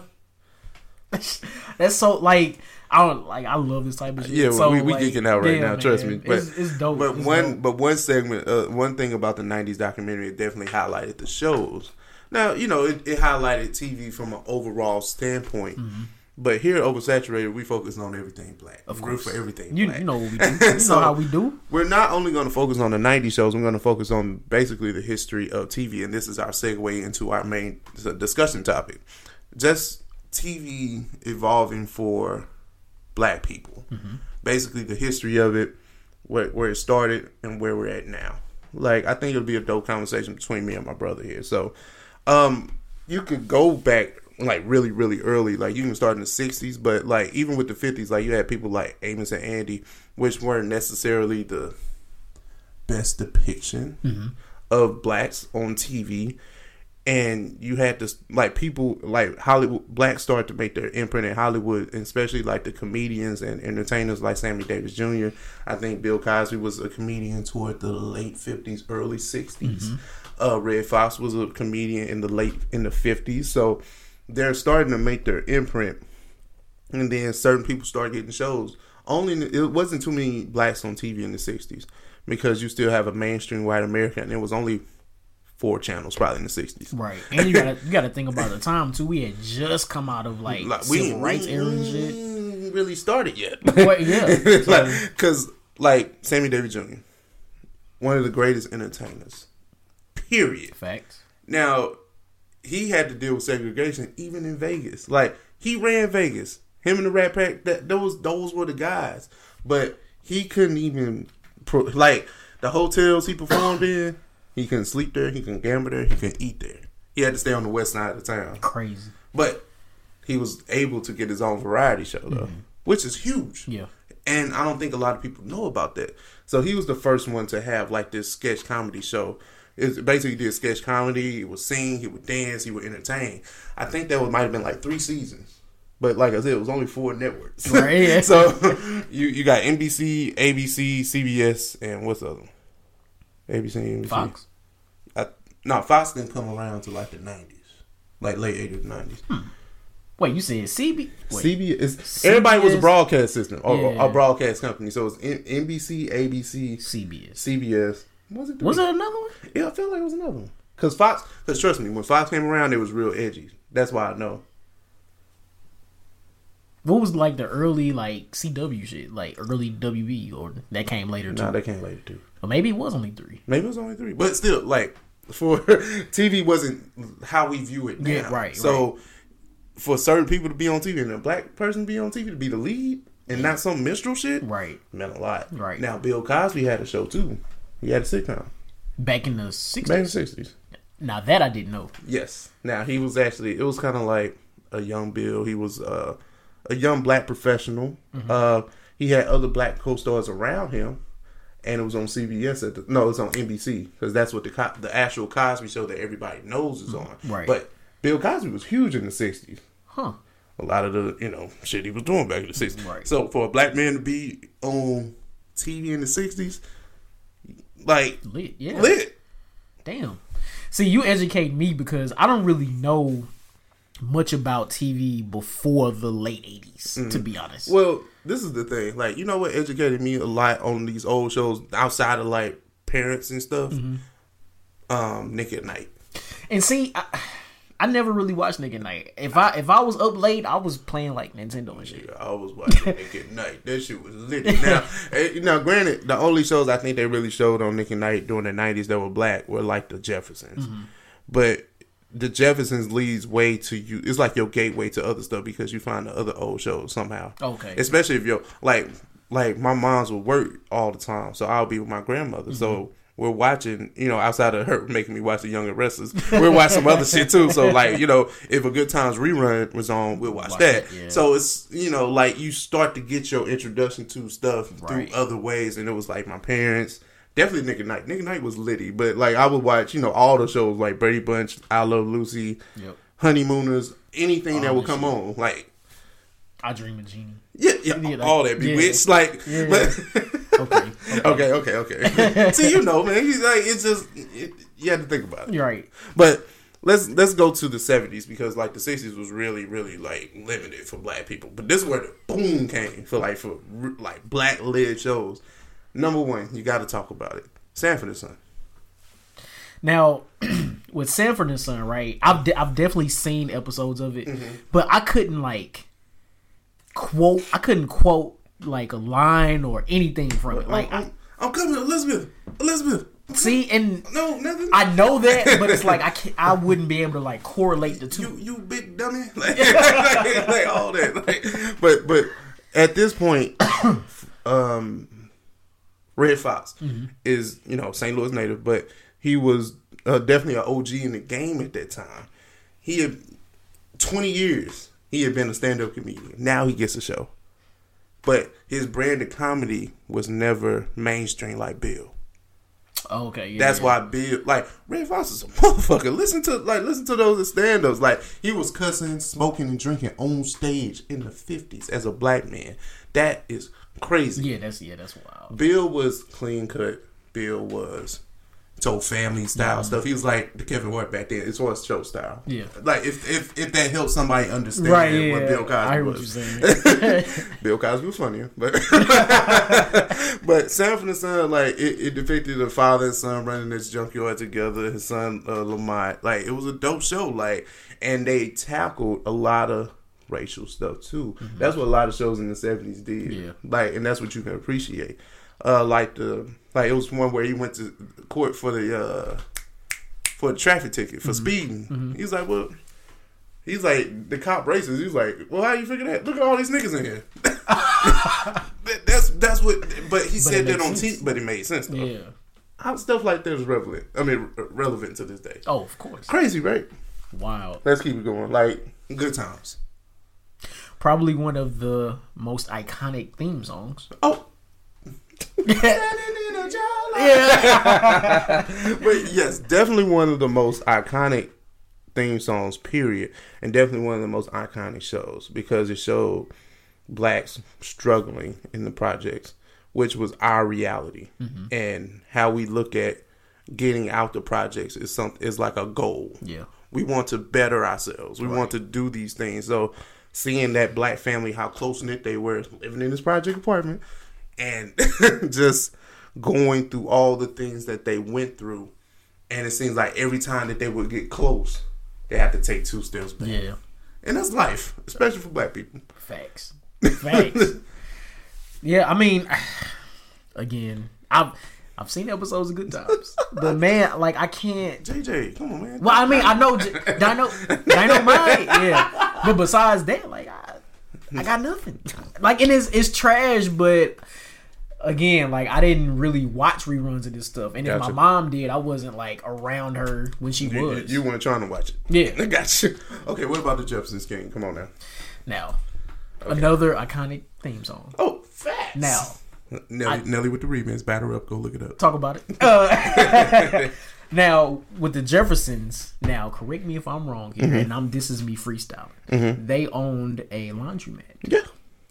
That's, that's so like I don't like I love this type of shit. Yeah, so, we we like, geeking out right yeah, now. Trust man. me, but it's, it's dope. But It's one dope. but one segment, uh, one thing about the '90s documentary, it definitely highlighted the shows. Now you know it, it highlighted TV from an overall standpoint. Mm-hmm. But here, at oversaturated, we focus on everything black. Of course. for everything. you black. you know what we do. You So- know how we do. We're not only going to focus on the 90s shows, we're going to focus on basically the history of TV. And this is our segue into our main discussion topic. Just TV evolving for black people. Basically, the history of it, where, where it started, and where we're at now. Like, I think it'll be a dope conversation between me and my brother here. So, um, you could go back like really, really early. Like you can start in the '60s, but like even with the '50s, like you had people like Amos and Andy, which weren't necessarily the best depiction of blacks on TV. And you had to like people like Hollywood blacks started to make their imprint in Hollywood, especially like the comedians and entertainers like Sammy Davis Jr. I think Bill Cosby was a comedian toward the late fifties, early 60s Uh, Redd Foxx was a comedian in the late in the fifties. So they're starting to make their imprint, and then certain people start getting shows. Only it wasn't too many blacks on TV in the '60s because you still have a mainstream white America, and it was only four channels probably in the '60s. Right, and you gotta you gotta think about the time too. We had just come out of like, Like, civil rights era and shit. really started yet. Well, yeah, so- like, because like Sammy Davis Jr., one of the greatest entertainers. Period. facts. Now, he had to deal with segregation even in Vegas. Like he ran Vegas. Him and the Rat Pack. That those those were the guys. But he couldn't even pro, like the hotels he performed in. He couldn't sleep there. He couldn't gamble there. He couldn't eat there. He had to stay on the west side of the town. Crazy. But he was able to get his own variety show though, mm-hmm. which is huge. Yeah. And I don't think a lot of people know about that. So he was the first one to have like this sketch comedy show. It basically did sketch comedy. He would sing, he would dance, he would entertain. I think that was, might have been like three seasons. But like I said, it was only four networks. Right, yeah. so you you got NBC, ABC, CBS, and what's the other one? ABC, NBC. Fox. I, no, Fox didn't come around to like the nineties, like late eighties, nineties. Hmm. Wait, you said CB? Wait, CBS is everybody was a broadcast system or Yeah. a broadcast company. So it's N- NBC, ABC, CBS. CBS. Was it? Was three? it another one? Yeah, I feel like it was another one. Cause Fox, cause trust me, when Fox came around, it was real edgy. That's why I know. What was like the early like CW shit, like early WB, or that came later too? Nah, they came later too. or maybe it was only three. Maybe it was only three, but still, like for TV wasn't how we view it now. Yeah, right, So for certain people to be on TV and a black person to be on TV to be the lead and not some minstrel shit, Right. meant a lot. Right. now, Bill Cosby had a show too. He had a sitcom Back in the 60s? back in the sixties. sixties. Now that I didn't know. Yes. Now he was actually it was kind of like a young Bill. He was uh, a young black professional. Uh, he had other black co-stars around him, and it was on CBS at the no, it's on NBC because that's what the co- the actual Cosby show that everybody knows is on. Right. But Bill Cosby was huge in the '60s. Huh. A lot of the you know shit he was doing back in the '60s. Right. So for a black man to be on TV in the '60s, like Lit. Yeah. lit. Damn. See, you educate me because I don't really know much about TV before the late 80s, to be honest. Well, this is the thing. Like, you know what educated me a lot on these old shows outside of like parents and stuff? Mm-hmm. Um, Nick at Nite. and see, I, I never really watched Nick at Nite. If I if I was up late, I was playing like Nintendo and shit. I was watching Nick at Nite. That shit was lit. Now, eh, now, granted, the only shows I think they really showed on Nick at Nite during the '90s that were black were like the Jeffersons, Mm-hmm. but the Jeffersons leads way to you. It's like your gateway to other stuff because you find the other old shows somehow. Okay. especially if you're like like my mom's will work all the time, so I'll be with my grandmother. So Mm-hmm. We're watching, you know, outside of her making me watch the Young and Restless, we're watching some other shit too. So like, you know, if a Good Times rerun was on, we'll watch, Watch that. it, yeah. So it's you know, like you start to get your introduction to stuff Right. through other ways, and it was like my parents. Definitely Nick at Nite. Nick at Nite was litty, but like I would watch, you know, all the shows like Brady Bunch, I Love Lucy, Yep. Honeymooners, anything that would come shit. on. Like I Dream of Jeannie. yeah, yeah, Yeah, like- all that yeah. bewitched. Like, Yeah. but Okay. okay, okay, okay. See, you know, man, he's like it's just it, you have to think about it. Right. But let's let's go to the seventies because like the sixties was really really like limited for black people. But this is where the boom came for like for like black led shows. Number one, you got to talk about it. Sanford and Son. Now, with Sanford and Son, right? I've de- I've definitely seen episodes of it, Mm-hmm. but I couldn't like quote. I couldn't quote like a line or anything from it. Like, I'm, I'm coming, Elizabeth. Elizabeth. see, and No, nothing. I know that, but it's like I can't. I wouldn't be able to like correlate the two. you you big dummy like, like, like all that like, but but at this point um redd foxx is you know st louis native but he was uh, definitely an og in the game at that time he had 20 years he had been a stand-up comedian now he gets a show but his brand of comedy was never mainstream like bill Oh, okay, yeah, that's yeah. why Bill, like Redd Foxx is a motherfucker. Listen to like listen to those stand-ups. Like he was cussing, smoking, and drinking on stage in the fifties as a black man. That is crazy. Yeah, that's yeah, that's wild. Bill was clean cut. Bill was told family style stuff. He was like the Kevin Hart back then. It's was show style. Yeah. Like if if if that helps somebody understand Right, yeah, what Bill Cosby I hear what was. you're saying. Bill Cosby was funnier, but but Sanford and Son, like it, it depicted a father and son running this junkyard together. His son uh, Lamont, like it was a dope show, like and they tackled a lot of racial stuff too. That's what a lot of shows in the seventies did. Yeah. like and that's what you can appreciate. Uh, like the like it was one where he went to court for the uh for a traffic ticket for speeding. He's like, well. He's like the cop racist. He's like, well, how you figure that? Look at all these niggas in here. That- that's that's what. But he said that on T. But it made sense though. yeah. How stuff like that is relevant. I mean, re- relevant to this day. Oh, of course. Crazy, right? Wild. Let's keep it going. Like good times. Probably one of the most iconic theme songs. Oh, Yeah. but yes, definitely one of the most iconic theme songs. Period, and definitely one of the most iconic shows because it showed blacks struggling in the projects, which was our reality, mm-hmm. and how we look at getting out the projects is something is like a goal. Yeah. we want to better ourselves. We want to do these things. So seeing that black family, how close knit they were, living in this project apartment, and just going through all the things that they went through, and it seems like every time that they would get close, they have to take two steps back. Yeah. And that's life, especially for black people. Facts. Facts. yeah, I mean, again, I've I've seen episodes of Good Times, but man, like I can't. JJ, come on, man. Well, I mean, I know J- Dino, Dynamite, yeah, but besides that, like I, I got nothing. Like, and it's it's trash, but again, like I didn't really watch reruns of this stuff, and if my mom did, I wasn't like around her when she you, was. you weren't trying to watch it. Yeah. I got you. Okay, what about the Jeffersons game? Come on now. now, another iconic theme song. Oh, facts. Now, Nelly, Nelly with the remix, batter up. Go look it up. talk about it. Uh, now with the Jeffersons, now correct me if I'm wrong here, and I'm this is me freestyling. They owned a laundromat. Yeah.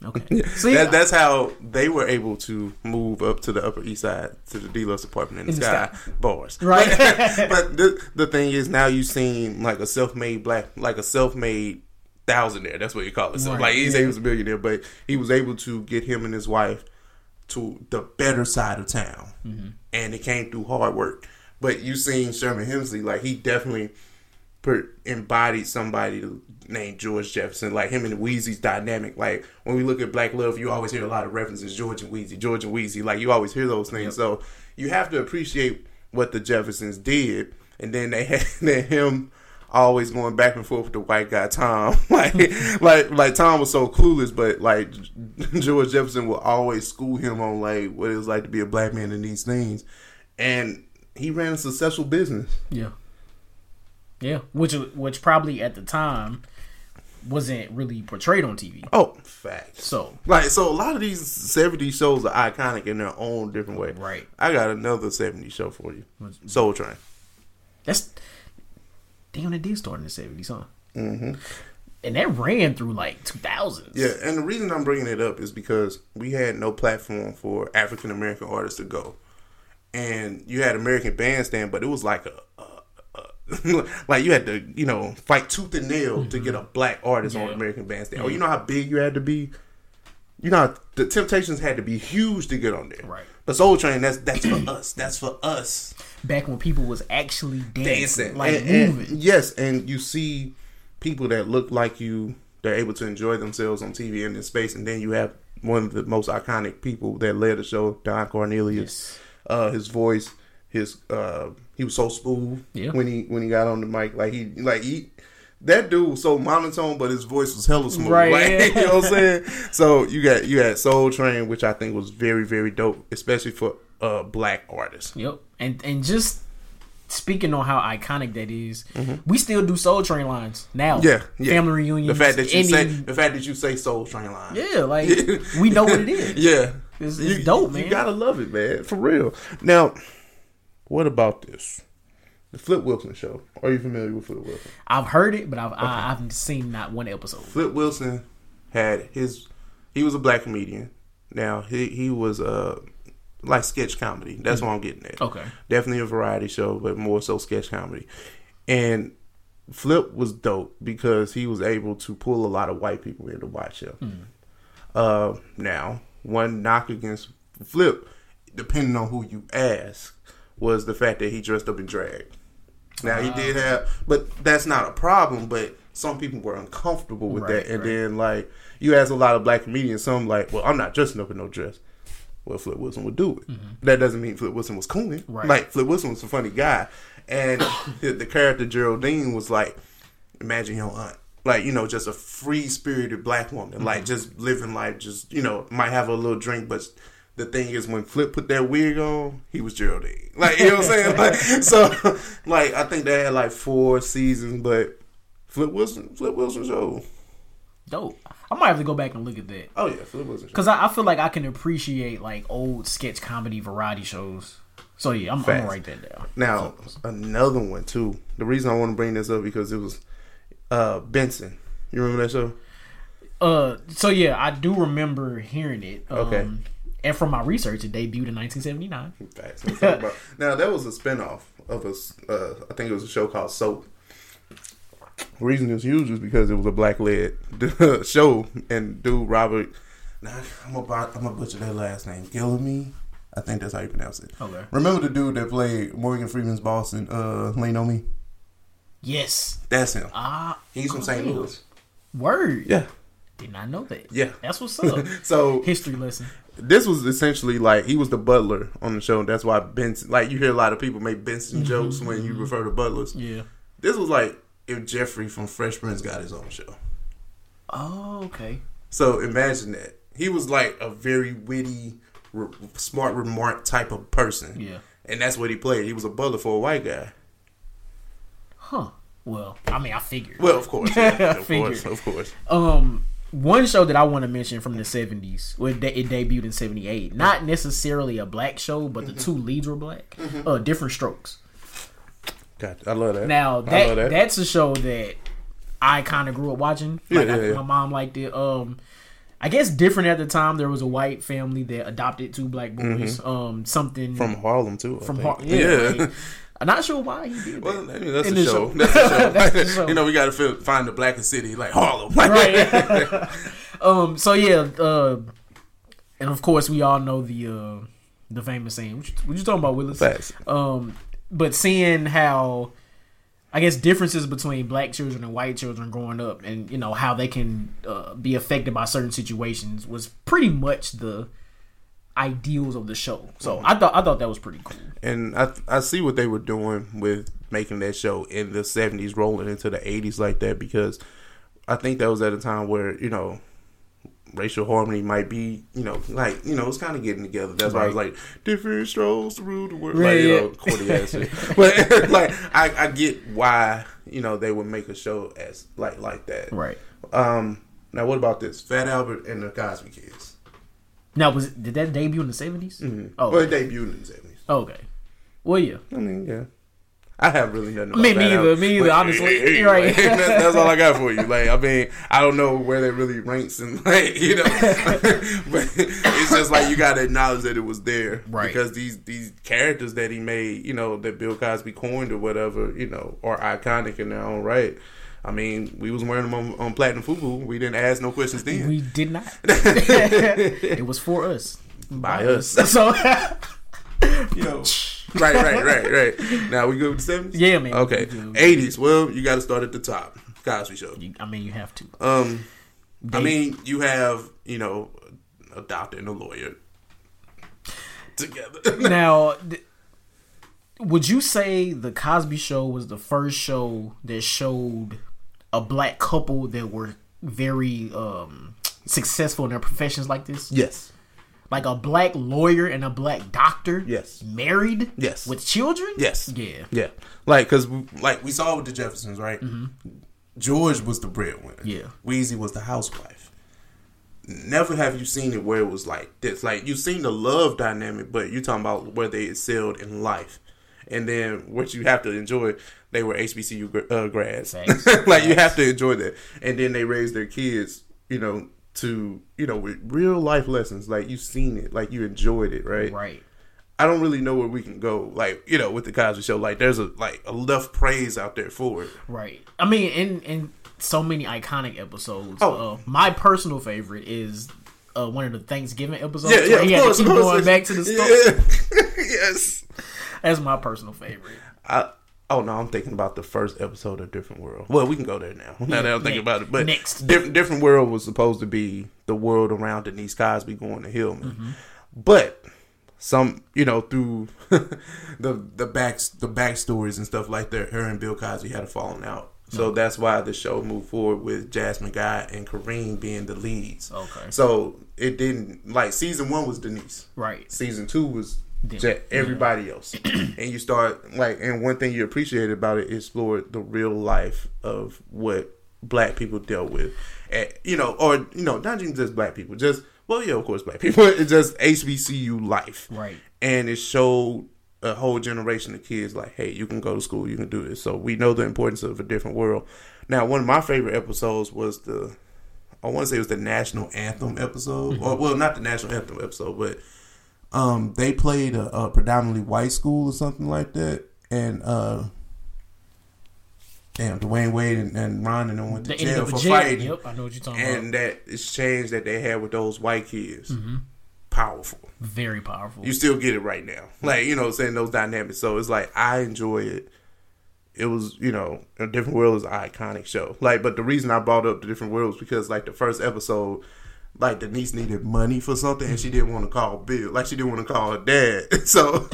Okay, see, that, that's how they were able to move up to the Upper East Side to the dealer's apartment in the, In the sky, sky. bars. Right. But, but the, the thing is, now you've seen like a self-made black, like a self-made thousandaire. That's what you call it. So Right, like he's yeah. he was a millionaire, but he was able to get him and his wife to the better side of town, Mm-hmm. and it came through hard work. But you've seen Sherman Hemsley, like he definitely per, embodied somebody named George Jefferson. Like him and Weezy's dynamic. Like when we look at Black Love, you always hear a lot of references George and Weezy, George and Weezy. Like you always hear those things. So you have to appreciate what the Jeffersons did, and then they had then him always going back and forth with the white guy Tom. like like like Tom was so clueless, but like George Jefferson would always school him on like what it was like to be a black man in these things. And he ran a successful business. Yeah. Yeah, which which probably at the time wasn't really portrayed on TV. Oh, fact. So Like so, a lot of these '70s shows are iconic in their own different way. Right. I got another '70s show for you, Soul Train. that's damn, it did start in the seventies, huh? Mm-hmm. And that ran through like two thousands. Yeah, and the reason I'm bringing it up is because we had no platform for African American artists to go, and you had American Bandstand, but it was like a. a, a like you had to, you know, fight tooth and nail to get a black artist on American Bandstand. Or you know how big you had to be. You know, how the Temptations had to be huge to get on there. Right. But Soul Train, that's that's for us. That's for us. Back when people was actually dancing, dancing, like and, and- moving. yes, and you see people that look like you. They're able to enjoy themselves on TV and in space, and then you have one of the most iconic people that led the show, Don Cornelius. Uh, his voice, his uh, he was so smooth Yeah. when he when he got on the mic. Like he like he. That dude was so monotone, but his voice was hella smooth. Right, Like, you know what I'm saying? So you got you had Soul Train, which I think was very very dope, especially for uh black artists. Yep, and and just speaking on how iconic that is, we still do Soul Train lines now. Mm-hmm. Yeah, yeah. family reunions. The fact that you say the fact that you say Soul Train line. yeah, like we know what it is. Yeah. It's- it's dope, man. You gotta love it, man. For real. Now, what about this? The Flip Wilson show. Are you familiar with Flip Wilson? I've heard it, but I've I, I haven't seen not one episode. Flip Wilson had his he was a black comedian. Now he he was uh like sketch comedy. That's what I'm getting at. Okay. Definitely a variety show, but more so sketch comedy. And Flip was dope because he was able to pull a lot of white people in to watch him. Uh, now, one knock against Flip, depending on who you ask, was the fact that he dressed up in drag. Now he did have, but that's not a problem. But some people were uncomfortable with Right, that, and right. then like you ask a lot of black comedians, some like, well, I'm not dressing up in no dress. Well, Flip Wilson would do it. That doesn't mean Flip Wilson was cooning. Mm-hmm. Right. Like Flip Wilson was a funny guy, and the, the character Geraldine was like, imagine your aunt, like you know, just a free spirited black woman, Mm-hmm. like just living life, just you know, might have a little drink, but the thing is, when Flip put that wig on, he was Geraldine. Like you know what I'm saying? Like, so, like I think they had like four seasons, but Flip Wilson, Flip Wilson show. Dope. I might have to go back and look at that Oh yeah, Flip Wilson show. because I, I feel like I can appreciate like old sketch comedy variety shows. So yeah, I'm, I'm gonna write that down. Now another one too. The reason I want to bring this up because it was uh Benson. You remember that show? Uh, so yeah, I do remember hearing it. Um, Okay. And from my research, it debuted in 1979. Facts. Let's talk about- now that was a spinoff of a, uh, I think it was a show called Soap. The reason it was huge was because it was a black led show, and dude Robert, nah, I'm about I'm gonna butcher that last name, Gillamy. I think that's how you pronounce it. Okay. Remember the dude that played Morgan Freeman's boss in uh, Lean on Me? Yes. That's him. Ah, He's from St. Louis. Word. Yeah. Did not know that. Yeah. That's what's up. So History lesson. This was essentially like he was the butler on the show. That's why Benson, like you hear a lot of people make Benson jokes when you refer to butlers. Yeah. This was like if Geoffrey from Fresh Prince got his own show. Oh, okay. So imagine that he was like a very witty, re- smart remark type of person. Yeah. and that's what he played. He was a butler for a white guy. Huh. Well, I mean, I figured. Well, of course, yeah, of course, of course. Um, one show that I want to mention from the seventies, well, it, de- it debuted in seventy eight. Not necessarily a black show, but Mm-hmm. the two leads were black. Uh, different strokes. God, I love that. Now I that, love that. that's a show that I kind of grew up watching. Yeah, Like I- yeah, yeah. my mom liked it. Um, I guess different at the time. There was a white family that adopted two black boys. Um, something Mm-hmm. from Harlem too. I from Harlem, Har- yeah. like, I'm not sure why he did that. Well, I mean, that's In a the show. show. That's a show. That's the show. you know, we got to find the blackest city like Harlem. right. um. So yeah. Uh, and of course, we all know the uh, the famous saying. What you, what you talking about, Willis? Facts. Um. But seeing how I guess differences between black children and white children growing up, and you know how they can uh, be affected by certain situations, was pretty much the ideals of the show. So I thought I thought that was pretty cool. and I I see what they were doing with making that show in the seventies, rolling into the eighties like that because I think that was at a time where you know racial harmony might be you know like you know it's kind of getting together. That's why I was like different strolls to rule the world, like you Right, know, corny ass shit. But like I I get why you know they would make a show as like like that. Right. Um. Now what about this? Fat Albert and the Cosby Kids. Now was it, did that debut in the 70s Mm-hmm. Oh, well, it debuted in the seventies. okay. Well, yeah. I mean, yeah. I have really nothing. Me neither, me either, but- honestly. You're right. like, that's, that's all I got for you. Like, I mean, I don't know where that really ranks, and like, you know, but it's just like you got to acknowledge that it was there, Right. Because these these characters that he made, you know, that Bill Cosby coined or whatever, you know, are iconic in their own right. I mean, we was wearing them on, on Platinum FUBU. We didn't ask no questions then. We did not. it was for us. By us. So you know. right, right, right, right. Now we go with the seventies. Yeah, man. Okay, We do. eighties. Well, you got to start at the top. Cosby Show. You- I mean, you have to. Um, I mean, you have you know a doctor and a lawyer together. now, th- would you say the Cosby Show was the first show that showed a black couple that were very um, successful in their professions like this? yes, Like a black lawyer and a black doctor? Yes. Married? Yes. With children? yes, Yeah. yeah. Like because like we saw with the Jeffersons, right? George was the breadwinner. Mm-hmm. Yeah. Weezy was the housewife. Never have you seen it where it was like this. Like you've seen the love dynamic, but you're talking about where they excelled in life. And then what you have to enjoy, they were HBCU uh, grads. Like you have to enjoy that. And then they raised their kids, you know, to you know with real life lessons. Like you've seen it, like you enjoyed it, right? Right. I don't really know where we can go. Like you know, with the Cosby Show, like there's a like enough praise out there for it. Right. I mean, in in so many iconic episodes. Oh. Uh, my personal favorite is uh, one of the Thanksgiving episodes. Yeah, yeah, of course. keep course. going back to the store. Yeah. yes. That's my personal favorite. I, oh no, I'm thinking about the first episode of Different World. Well, we can go there now. Now that I'm thinking about it, but next. Diff- Different World was supposed to be the world around Denise Cosby going to Hillman, Mm-hmm. but some, you know, through the the back the backstories and stuff like that, her and Bill Cosby had a falling out. So Mm-hmm. that's why the show moved forward with Jasmine Guy and Kadeem being the leads. Okay. So it didn't like season one was Denise. Right. Season two was Them. ja- everybody else, and you start like, and one thing you appreciate about it is explored the real life of what black people dealt with, and you know, or you know, not even just black people, just well, yeah, of course, black people. It's just HBCU life, Right. And it showed a whole generation of kids like, hey, you can go to school, you can do this. So we know the importance of a different world. Now, one of my favorite episodes was the I want to say it was the national anthem episode, or well, not the national anthem episode, but um, they played a, a predominantly white school or something like that, and uh, damn, Dwayne Wayne and, and Ron and them went to jail for jail. fighting, Yep, I know what you're talking and about. that exchange that they had with those white kids, powerful. Very powerful. You still get it right now, like you know, saying those dynamics. So it's like I enjoy it. It was, you know, a different world is an iconic show. Like, but the reason I brought up the different world was because, like, the first episode, like Denise needed money for something and she didn't want to call Bill. Like, she didn't want to call her dad. So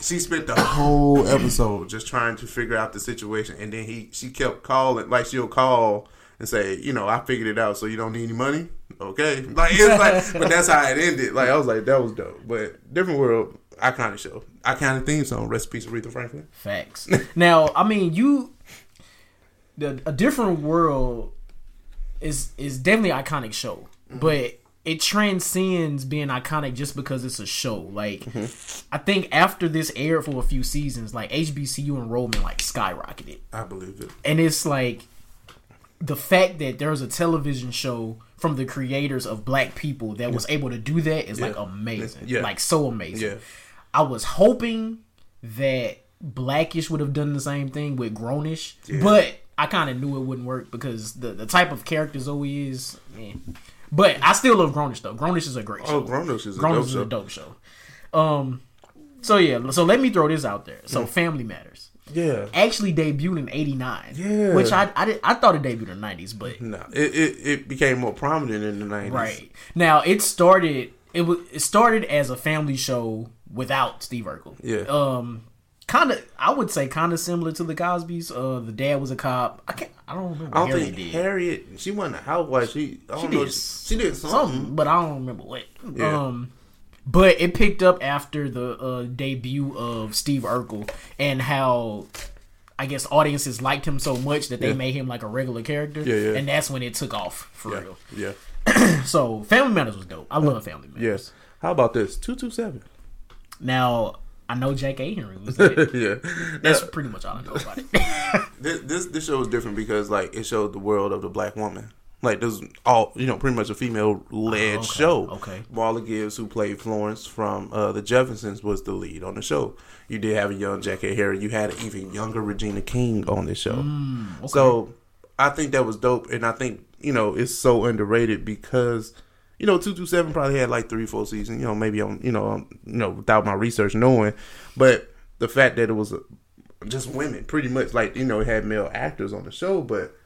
she spent the whole episode just trying to figure out the situation. And then he, she kept calling. Like, she'll call and say, you know, I figured it out. So you don't need any money. Okay, like it's like, but that's how it ended. Like I was like, that was dope. But different world, iconic show, iconic theme song. Recipes of Aretha Franklin. Facts. now, I mean, you the a different world is is definitely iconic show, but it transcends being iconic just because it's a show. Like, I think after this aired for a few seasons, like HBCU enrollment like skyrocketed, I believe it. and it's like the fact that there's a television show from the creators of Black People that was able to do that is like amazing, Yeah. like so amazing. Yeah. I was hoping that Blackish would have done the same thing with Grownish, but I kind of knew it wouldn't work because the the type of character Zoe is. eh. But I still love Grownish though. Grownish is a great show. Oh, Grown-ups is a Grownish dope is show. a dope show. Um, so yeah, so let me throw this out there. So Family Matters. Yeah. actually debuted in '89. Yeah. which I I, did, I thought it debuted in the '90s, but No, it, it it became more prominent in the nineties. right now it started. It was it started as a family show without Steve Urkel. Yeah. Um, kind of I would say kind of similar to the Cosby's. Uh, the dad was a cop. I can't. I don't remember. I don't Harriet think did. Harriet. She wasn't a housewife. She I don't She know. did She did something. something, but I don't remember what. Yeah. Um, but it picked up after the uh, debut of Steve Urkel and how I guess audiences liked him so much that they Yeah. made him like a regular character. Yeah, yeah. And that's when it took off for Yeah. real. Yeah. So Family Matters was dope. I love Family Matters. Yes. How about this? Two two seven. Now I know Jackée Harry was there. Yeah. That's pretty much all I know about it. this, this this show was different because like it showed the world of the black woman. Like this all you know, pretty much a female led Oh, okay, show. okay. Marla Gibbs, who played Florence from uh, the Jeffersons, was the lead on the show. You did have a young Jackée Harry. You had an even younger Regina King on this show. Mm, So I think that was dope, and I think you know it's so underrated because you know two two seven probably had like three four seasons. You know maybe on you know on, you know without my research knowing, but the fact that it was uh just women, pretty much like you know it had male actors on the show, but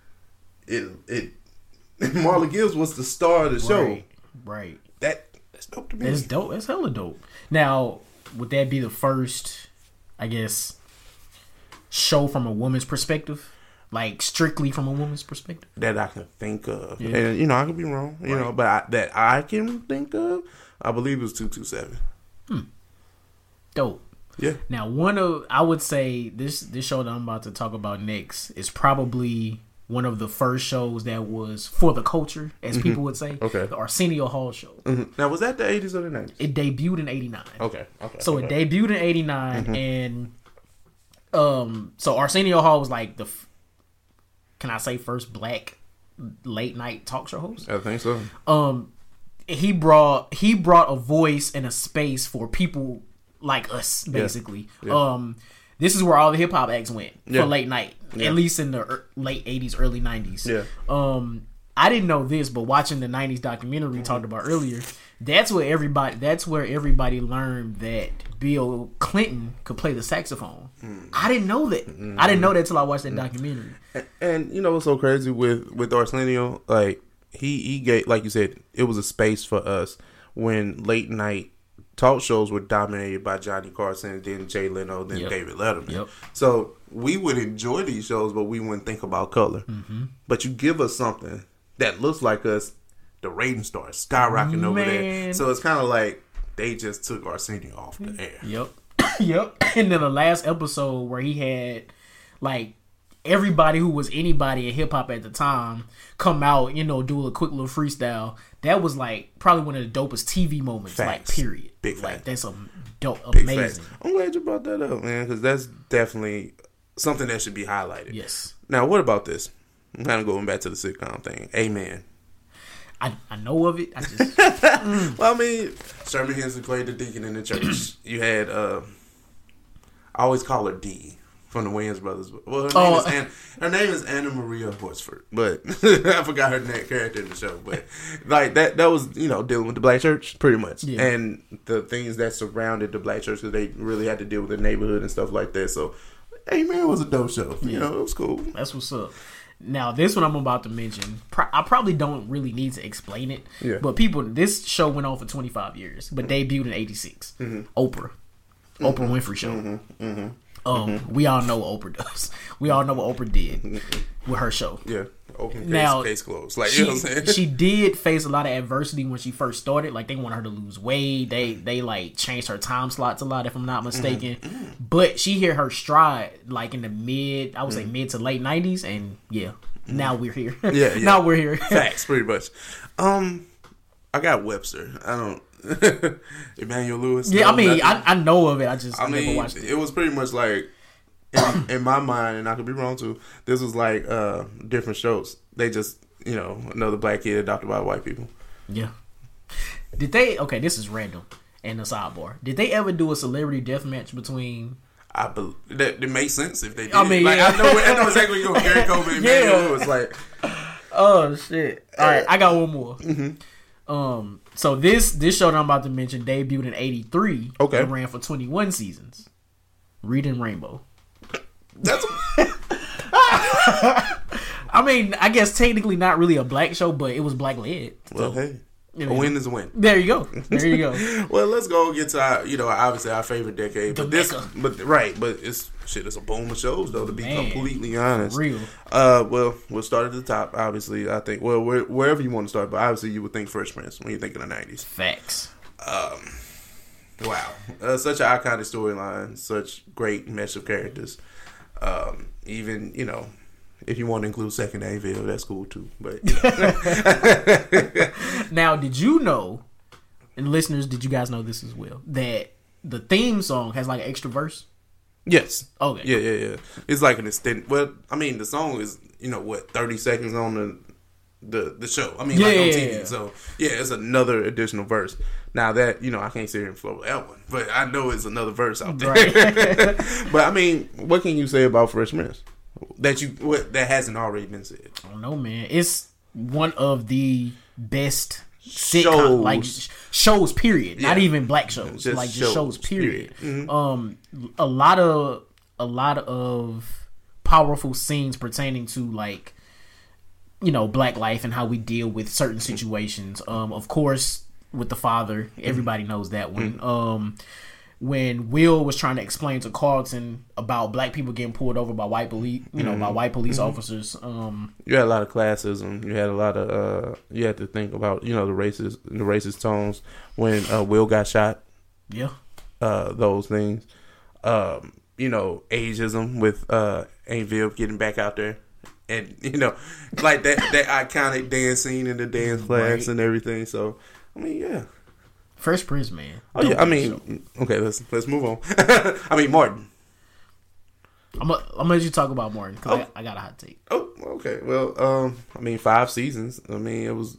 it it Marla Gibbs was the star of the show. right. Right. That that's dope to me. It's dope. It's hella dope. Now, would that be the first, I guess, show from a woman's perspective? Like strictly from a woman's perspective? that I can think of, Yeah. and you know I could be wrong, you know, but I, that I can think of, I believe it was two two seven. Dope. Yeah, Now, one of I would say this this show that I'm about to talk about next is probably one of the first shows that was for the culture, as people would say. Mm-hmm. Okay. The Arsenio Hall show. Mhm. Now was that the eighties or the nineties? It debuted in '89. Okay, okay. So okay. it debuted in '89, and um, so Arsenio Hall was like the, can I say first black late night talk show host? I think so. Um, he brought he brought a voice and a space for people like us, basically. Um, this is where all the hip hop acts went Yeah. for late night, Yeah. at least in the late '80s, early '90s. Yeah. Um, I didn't know this, but watching the '90s documentary we talked about earlier, that's where everybody that's where everybody learned that Bill Clinton could play the saxophone. I didn't know that. I didn't know that till I watched that documentary. And, and you know what's so crazy with with Arsenio? Like he he gave like you said, it was a space for us when late night talk shows were dominated by Johnny Carson, then Jay Leno, then Yep. David Letterman. Yep. So we would enjoy these shows, but we wouldn't think about color. Mm-hmm. But you give us something that looks like us, the rating starts skyrocketing over there. So it's kind of like they just took Arsenio off the air. Yep. yep. And then the last episode where he had like everybody who was anybody in hip hop at the time come out, you know, do a quick little freestyle. That was like probably one of the dopest TV moments, like period. Big like facts. that's a dope, Big amazing. facts. I'm glad you brought that up, man, because that's definitely something that should be highlighted. Yes, Now, what about this? I'm kind of going back to the sitcom thing. Amen. I I know of it. I just Well, I mean, Sherman Henson played the deacon in the church. You had, uh, I always call her D from the Wayans brothers. Well, her name, Oh. is, Ann, her name is Anna Maria Horsford, but I forgot her name, character in the show. But like that, that was you know dealing with the black church pretty much, Yeah. and the things that surrounded the black church because they really had to deal with the neighborhood and stuff like that. So, Amen was a dope show. You know, it was cool. that's what's up. Now this one I'm about to mention, pro- I probably don't really need to explain it. Yeah. But people, this show went on for 25 years, but debuted in '86. Mm-hmm. Oprah, Mm-hmm. Oprah Winfrey Show. Mm-hmm. Mm-hmm. Um, we all know what Oprah does. We all know what Oprah did with her show. Yeah, open case, Now, case closed. Like She, you know what I'm saying. she did face a lot of adversity when she first started. Like they wanted her to lose weight. They they like changed her time slots a lot, if I'm not mistaken. But she hit her stride like in the mid, I would say mid to late '90s, and yeah, now we're here. Yeah, yeah. now we're here. Facts, pretty much. Um, I got Webster. I don't. Emmanuel Lewis. yeah, no, I mean. I, I know of it. I just I I never mean, watched it. it was pretty much like in, in my mind, and I could be wrong too. This was like uh different shows. They just you know another black kid adopted by white people. Yeah. Did they? Okay, this is random and a sidebar. Did they ever do a celebrity death match between? I bel that it makes sense if they did. I mean, like, yeah. I know I know exactly what Gary Coleman and Yeah. Emmanuel Lewis like. Oh shit! All right, I got one more. Um, so this this show that I'm about to mention debuted in '83. Okay. and ran for 21 seasons. Reading Rainbow. That's I mean, I guess technically not really a black show, but it was black led. well, hey, a win is a win. There you go. There you go. Well, let's go get to our, you know, obviously our favorite decade. But this, Mecca. but right, but it's shit. It's a boom of shows, though. To be Man. completely honest, Real. Uh, well, we'll start at the top. Obviously, I think. Well, where, wherever you want to start, but obviously, you would think Fresh Prince when you think of the nineties. Facts. Um, Wow, uh, such an iconic storyline, such great mesh of characters. Um, even you know, if you want to include Second Aville, that's cool too. But Now, did you know, and listeners, did you guys know this as well, that the theme song has like an extra verse? yes, Okay. yeah, yeah, yeah. It's like an extended. Well, I mean, the song is you know what thirty seconds on the the the show. I mean, like on Yeah. TV. So yeah, it's another additional verse. Now that you know, I can't sit here and flow that one, but I know it's another verse out there. Right. but I mean, what can you say about Fresh Prince that you what that hasn't already been said? I don't know, man. It's one of the best sitcom Shows. like shows. Period. Not even black shows. Just like just shows, shows. Period. period. Um, a lot of a lot of powerful scenes pertaining to like you know black life and how we deal with certain situations. Um, of course, with the father, everybody knows that one. Um. When Will was trying to explain to Carlton about black people getting pulled over by white police, you know, by white police officers, um, You had a lot of classism. You had a lot of uh, you had to think about you know the racist the racist tones when uh, Will got shot. yeah, Uh, those things. Um, you know, ageism with uh, Aunt Viv getting back out there. And you know, like that that iconic dance scene in the dance class Right. and everything. So, I mean, yeah. Fresh Prince, man. Oh yeah. I mean, okay. Let's let's move on. I mean, Martin. I'm gonna I'm let you talk about Martin because Oh. I, I got a hot take. Oh, okay. Well, um, I mean, five seasons. I mean, it was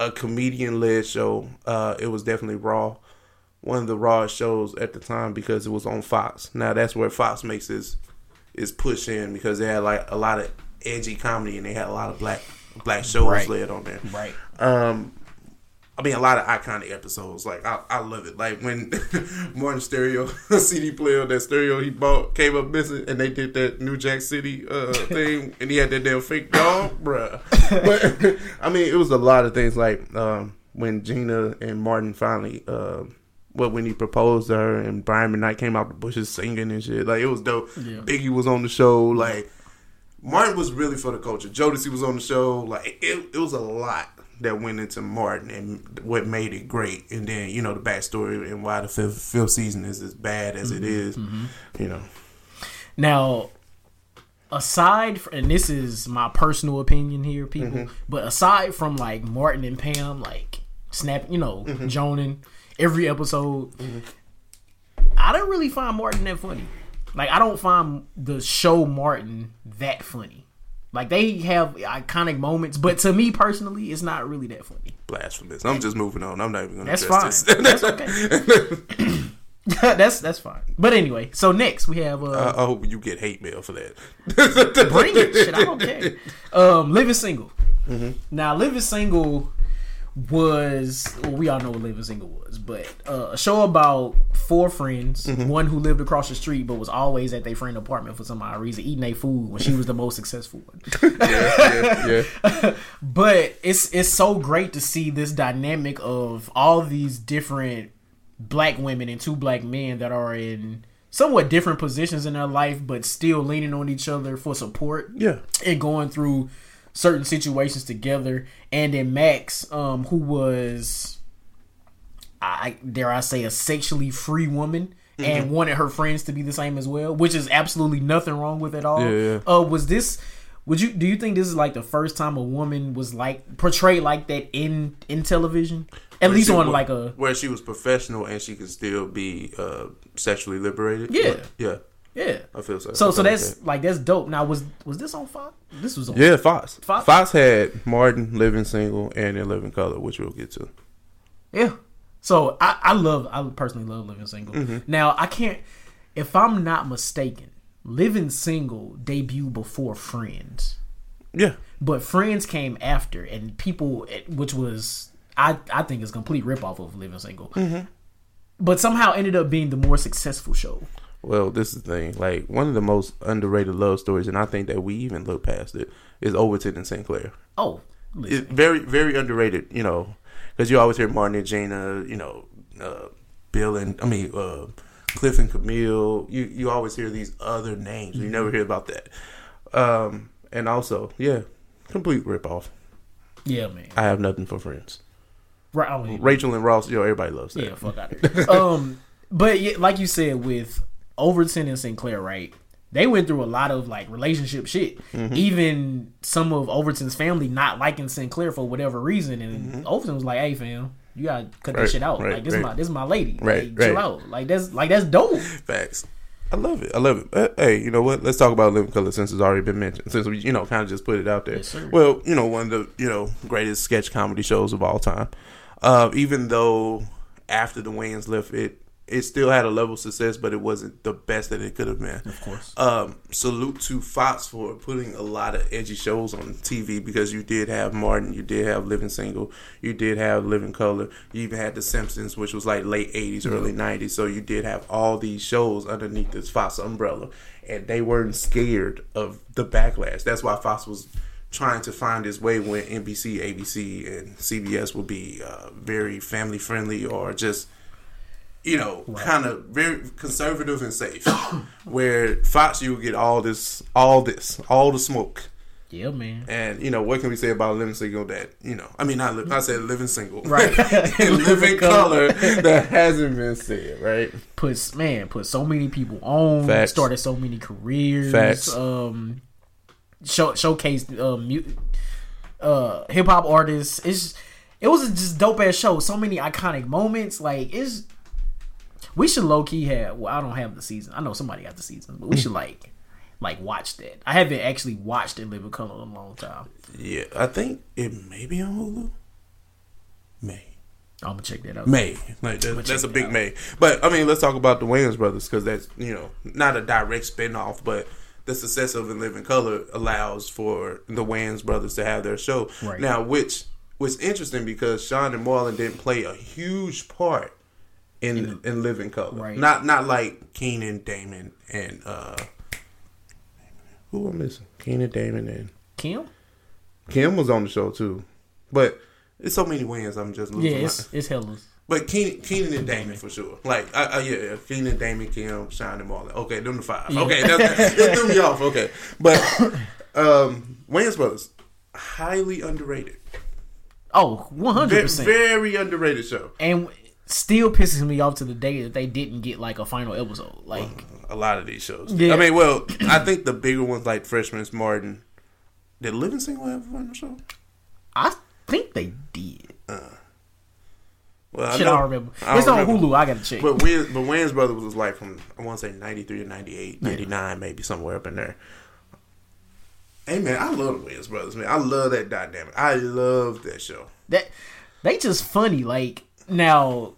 a comedian-led show. Uh, it was definitely raw. One of the rawest shows at the time because it was on Fox. Now that's where Fox makes his his push in because they had like a lot of edgy comedy and they had a lot of black black shows Right. led on there. Right. Um, I mean, a lot of iconic episodes. Like I, I love it. Like when Martin Stereo CD player, that stereo he bought came up missing, and they did that New Jack City uh, thing, and he had that damn fake dog, bruh. But I mean, it was a lot of things. Like um, when Gina and Martin finally, uh, well, when he proposed to her, and Brian McKnight came out the bushes singing and shit. Like it was dope. Yeah. Biggie was on the show. Like Martin was really for the culture. Jodeci was on the show. Like it, it was a lot that went into Martin and what made it great. And then you know the backstory and why the fifth, fifth season is as bad as it is. You know, Now, aside from, and this is my personal opinion here, people, Mm-hmm. but aside from like Martin and Pam, like snap, you know, Mm-hmm. Jonan, every episode, I don't really find Martin that funny. Like I don't find the show Martin that funny. Like they have iconic moments, but to me personally, it's not really that funny. blasphemous. I'm just moving on. I'm not even going to That's fine. That's okay. that's that's fine. But anyway, so next we have uh, I hope you get hate mail for that. bring it. Shit, I don't care. Um, Living Single. Now, Living Single was well, we all know what Living Single was, but uh, a show about four friends, one who lived across the street but was always at their friend apartment for some odd reason, eating their food when she was the most successful one. yeah, yeah, yeah. but it's it's so great to see this dynamic of all these different black women and two black men that are in somewhat different positions in their life but still leaning on each other for support Yeah. and going through certain situations together and then max um who was i dare i say a sexually free woman Mm-hmm. and wanted her friends to be the same as well which is absolutely nothing wrong with it all Yeah, yeah. uh was this would you do you think this is like the first time a woman was like portrayed like that in in television at least on wa- like a where she was professional and she could still be uh, sexually liberated. Yeah. yeah. Yeah I feel so. so so that's that. like that's dope now was was this on fox this was on Yeah, Fox. Fox? Fox. had Martin living single and in living color, which we'll get to. Yeah. So I, I love I personally love Living Single. Mm-hmm. Now I can't if I'm not mistaken, Living Single debuted before Friends. Yeah, But Friends came after and people which was I, I think is a complete ripoff of Living Single. Mm-hmm. But somehow ended up being the more successful show. Well, this is the thing. Like one of the most underrated love stories, and I think that we even look past it, is Overton and Synclaire. Oh, listen. It's very, very underrated. You know, because you always hear Martin and Gina. You know, uh, Bill and I mean uh, Cliff and Camille. You you always hear these other names. You never hear about that. Um, and also, yeah, complete rip off. yeah, man. I have nothing for friends. Right. Rachel and Ross, yo, everybody loves that. Yeah, fuck out of here. um, but yeah, like you said with Overton and Synclaire, right? They went through a lot of like relationship shit. Mm-hmm. Even some of Overton's family not liking Synclaire for whatever reason, and Overton was like, "Hey, fam, you gotta cut Mm-hmm. Right, that shit out. right, like this right. is my this is my lady. Right, like, chill out. Like that's like that's dope. Facts. I love it. I love it. Uh, hey, you know what? Let's talk about Living Color since it's already been mentioned. Since we, you know, kind of just put it out there. Yes, well, you know, one of the you know greatest sketch comedy shows of all time. Uh, even though after the Wayans left, it it still had a level of success, but it wasn't the best that it could have been. Of course. Um, salute to Fox for putting a lot of edgy shows on TV because you did have Martin, you did have Living Single, you did have Living Color, you even had The Simpsons, which was like late '80s, early '90s. So you did have all these shows underneath this Fox umbrella, and they weren't scared of the backlash. That's why Fox was trying to find his way when NBC, ABC, and CBS would be uh, very family friendly or just you know, kind of very conservative and safe. where Fox, you get all this, all this, all the smoke. Yeah, man. And you know, what can we say about living single that you know? I mean, not li- I said living single, Right. living color that hasn't been said, right? Puts man, put so many people on. Facts. Started so many careers. Facts. Um, show showcased uh, mu- uh hip hop artists. It's it was a just dope ass show. So many iconic moments. Like it's we should low key have. Well, I don't have the season. I know somebody got the season, but we hmm. should like like watch that. I haven't actually watched it live in color in a long time. Yeah, I think it may be on Hulu. May. I'm gonna check that out. May. Like that, that's a big out. May. But I mean, let's talk about the Wayans brothers because that's you know not a direct spinoff, but the success of In Living Color allows for the Wayans brothers to have their show Right. now, which was interesting because Shawn and Marlon didn't play a huge part in in, Living Color. Right. Not not like Keenan, Damon, and uh who am I missing? Keenan, Damon, and Kim? Kim was on the show too, but. It's so many wins. I'm just losing. Yeah, my- it's it's hellas. but Keenan, Keenan and Damon for sure. Like, I, I, yeah, yeah, Keenan, Damon, Kim, Shawn, and Marlon. Okay, them the five. Okay, that, that, threw me off. Okay, but um, Wayans Brothers, highly underrated. Oh, 100 Very, percent. very underrated show. and still pisses me off to the day that they didn't get like a final episode. Like, A lot of these shows. Yeah. I mean, well, I think the bigger ones like Freshman's Martin. Did Living Single have a final show? I think they did. Uh, well, Shit, I, know- don't remember. I it's on. Hulu. I gotta check. But Wayans, but Wayans Brothers was like from I want to say ninety three to 98, 99, maybe somewhere up in there. Hey man, I love the Wayans Brothers, man. I love that dynamic. I love that show. that they just funny. Like now,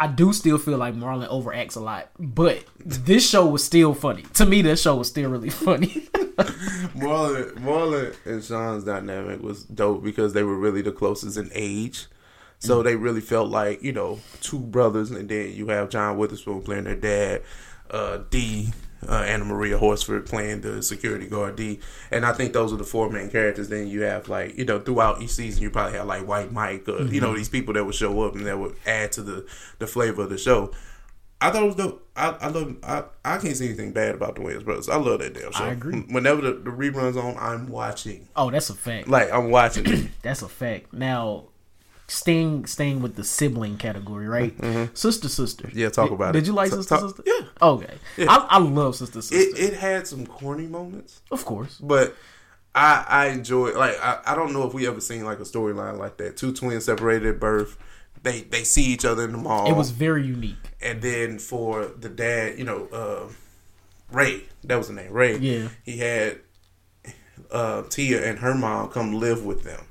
I do still feel like Marlon overacts a lot, but this show was still funny. To me, this show was still really funny. Marlon, Marlon and Shawn's dynamic was dope because they were really the closest in age. So they really felt like, you know, two brothers, and then you have John Witherspoon playing their dad, uh, D, uh, Anna Maria Horsford playing the security guard D. And I think those are the four main characters. Then you have, like, you know, throughout each season, you probably have, like, White Mike, uh, you know, these people that would show up and that would add to the, the flavor of the show. I thought it was dope. I, I love. I, I can't see anything bad about the Wayans brothers. I love that damn show. I agree. Whenever the, the reruns on, I'm watching. oh, that's a fact. Like I'm watching. That's a fact. Now, staying staying with the sibling category, right? Sister, sister. Mm-hmm. Yeah, talk about Did it. Did you like So- sister, talk- sister? yeah. Okay. I, I love sister, sister. it it had some corny moments, of course. but I I enjoy. Like I, I don't know if we ever seen like a storyline like that. Two twins separated at birth. They they see each other in the mall. It was very unique. and then for the dad, you know, uh, Ray, that was the name, Ray. Yeah. he had uh, Tia and her mom come live with them.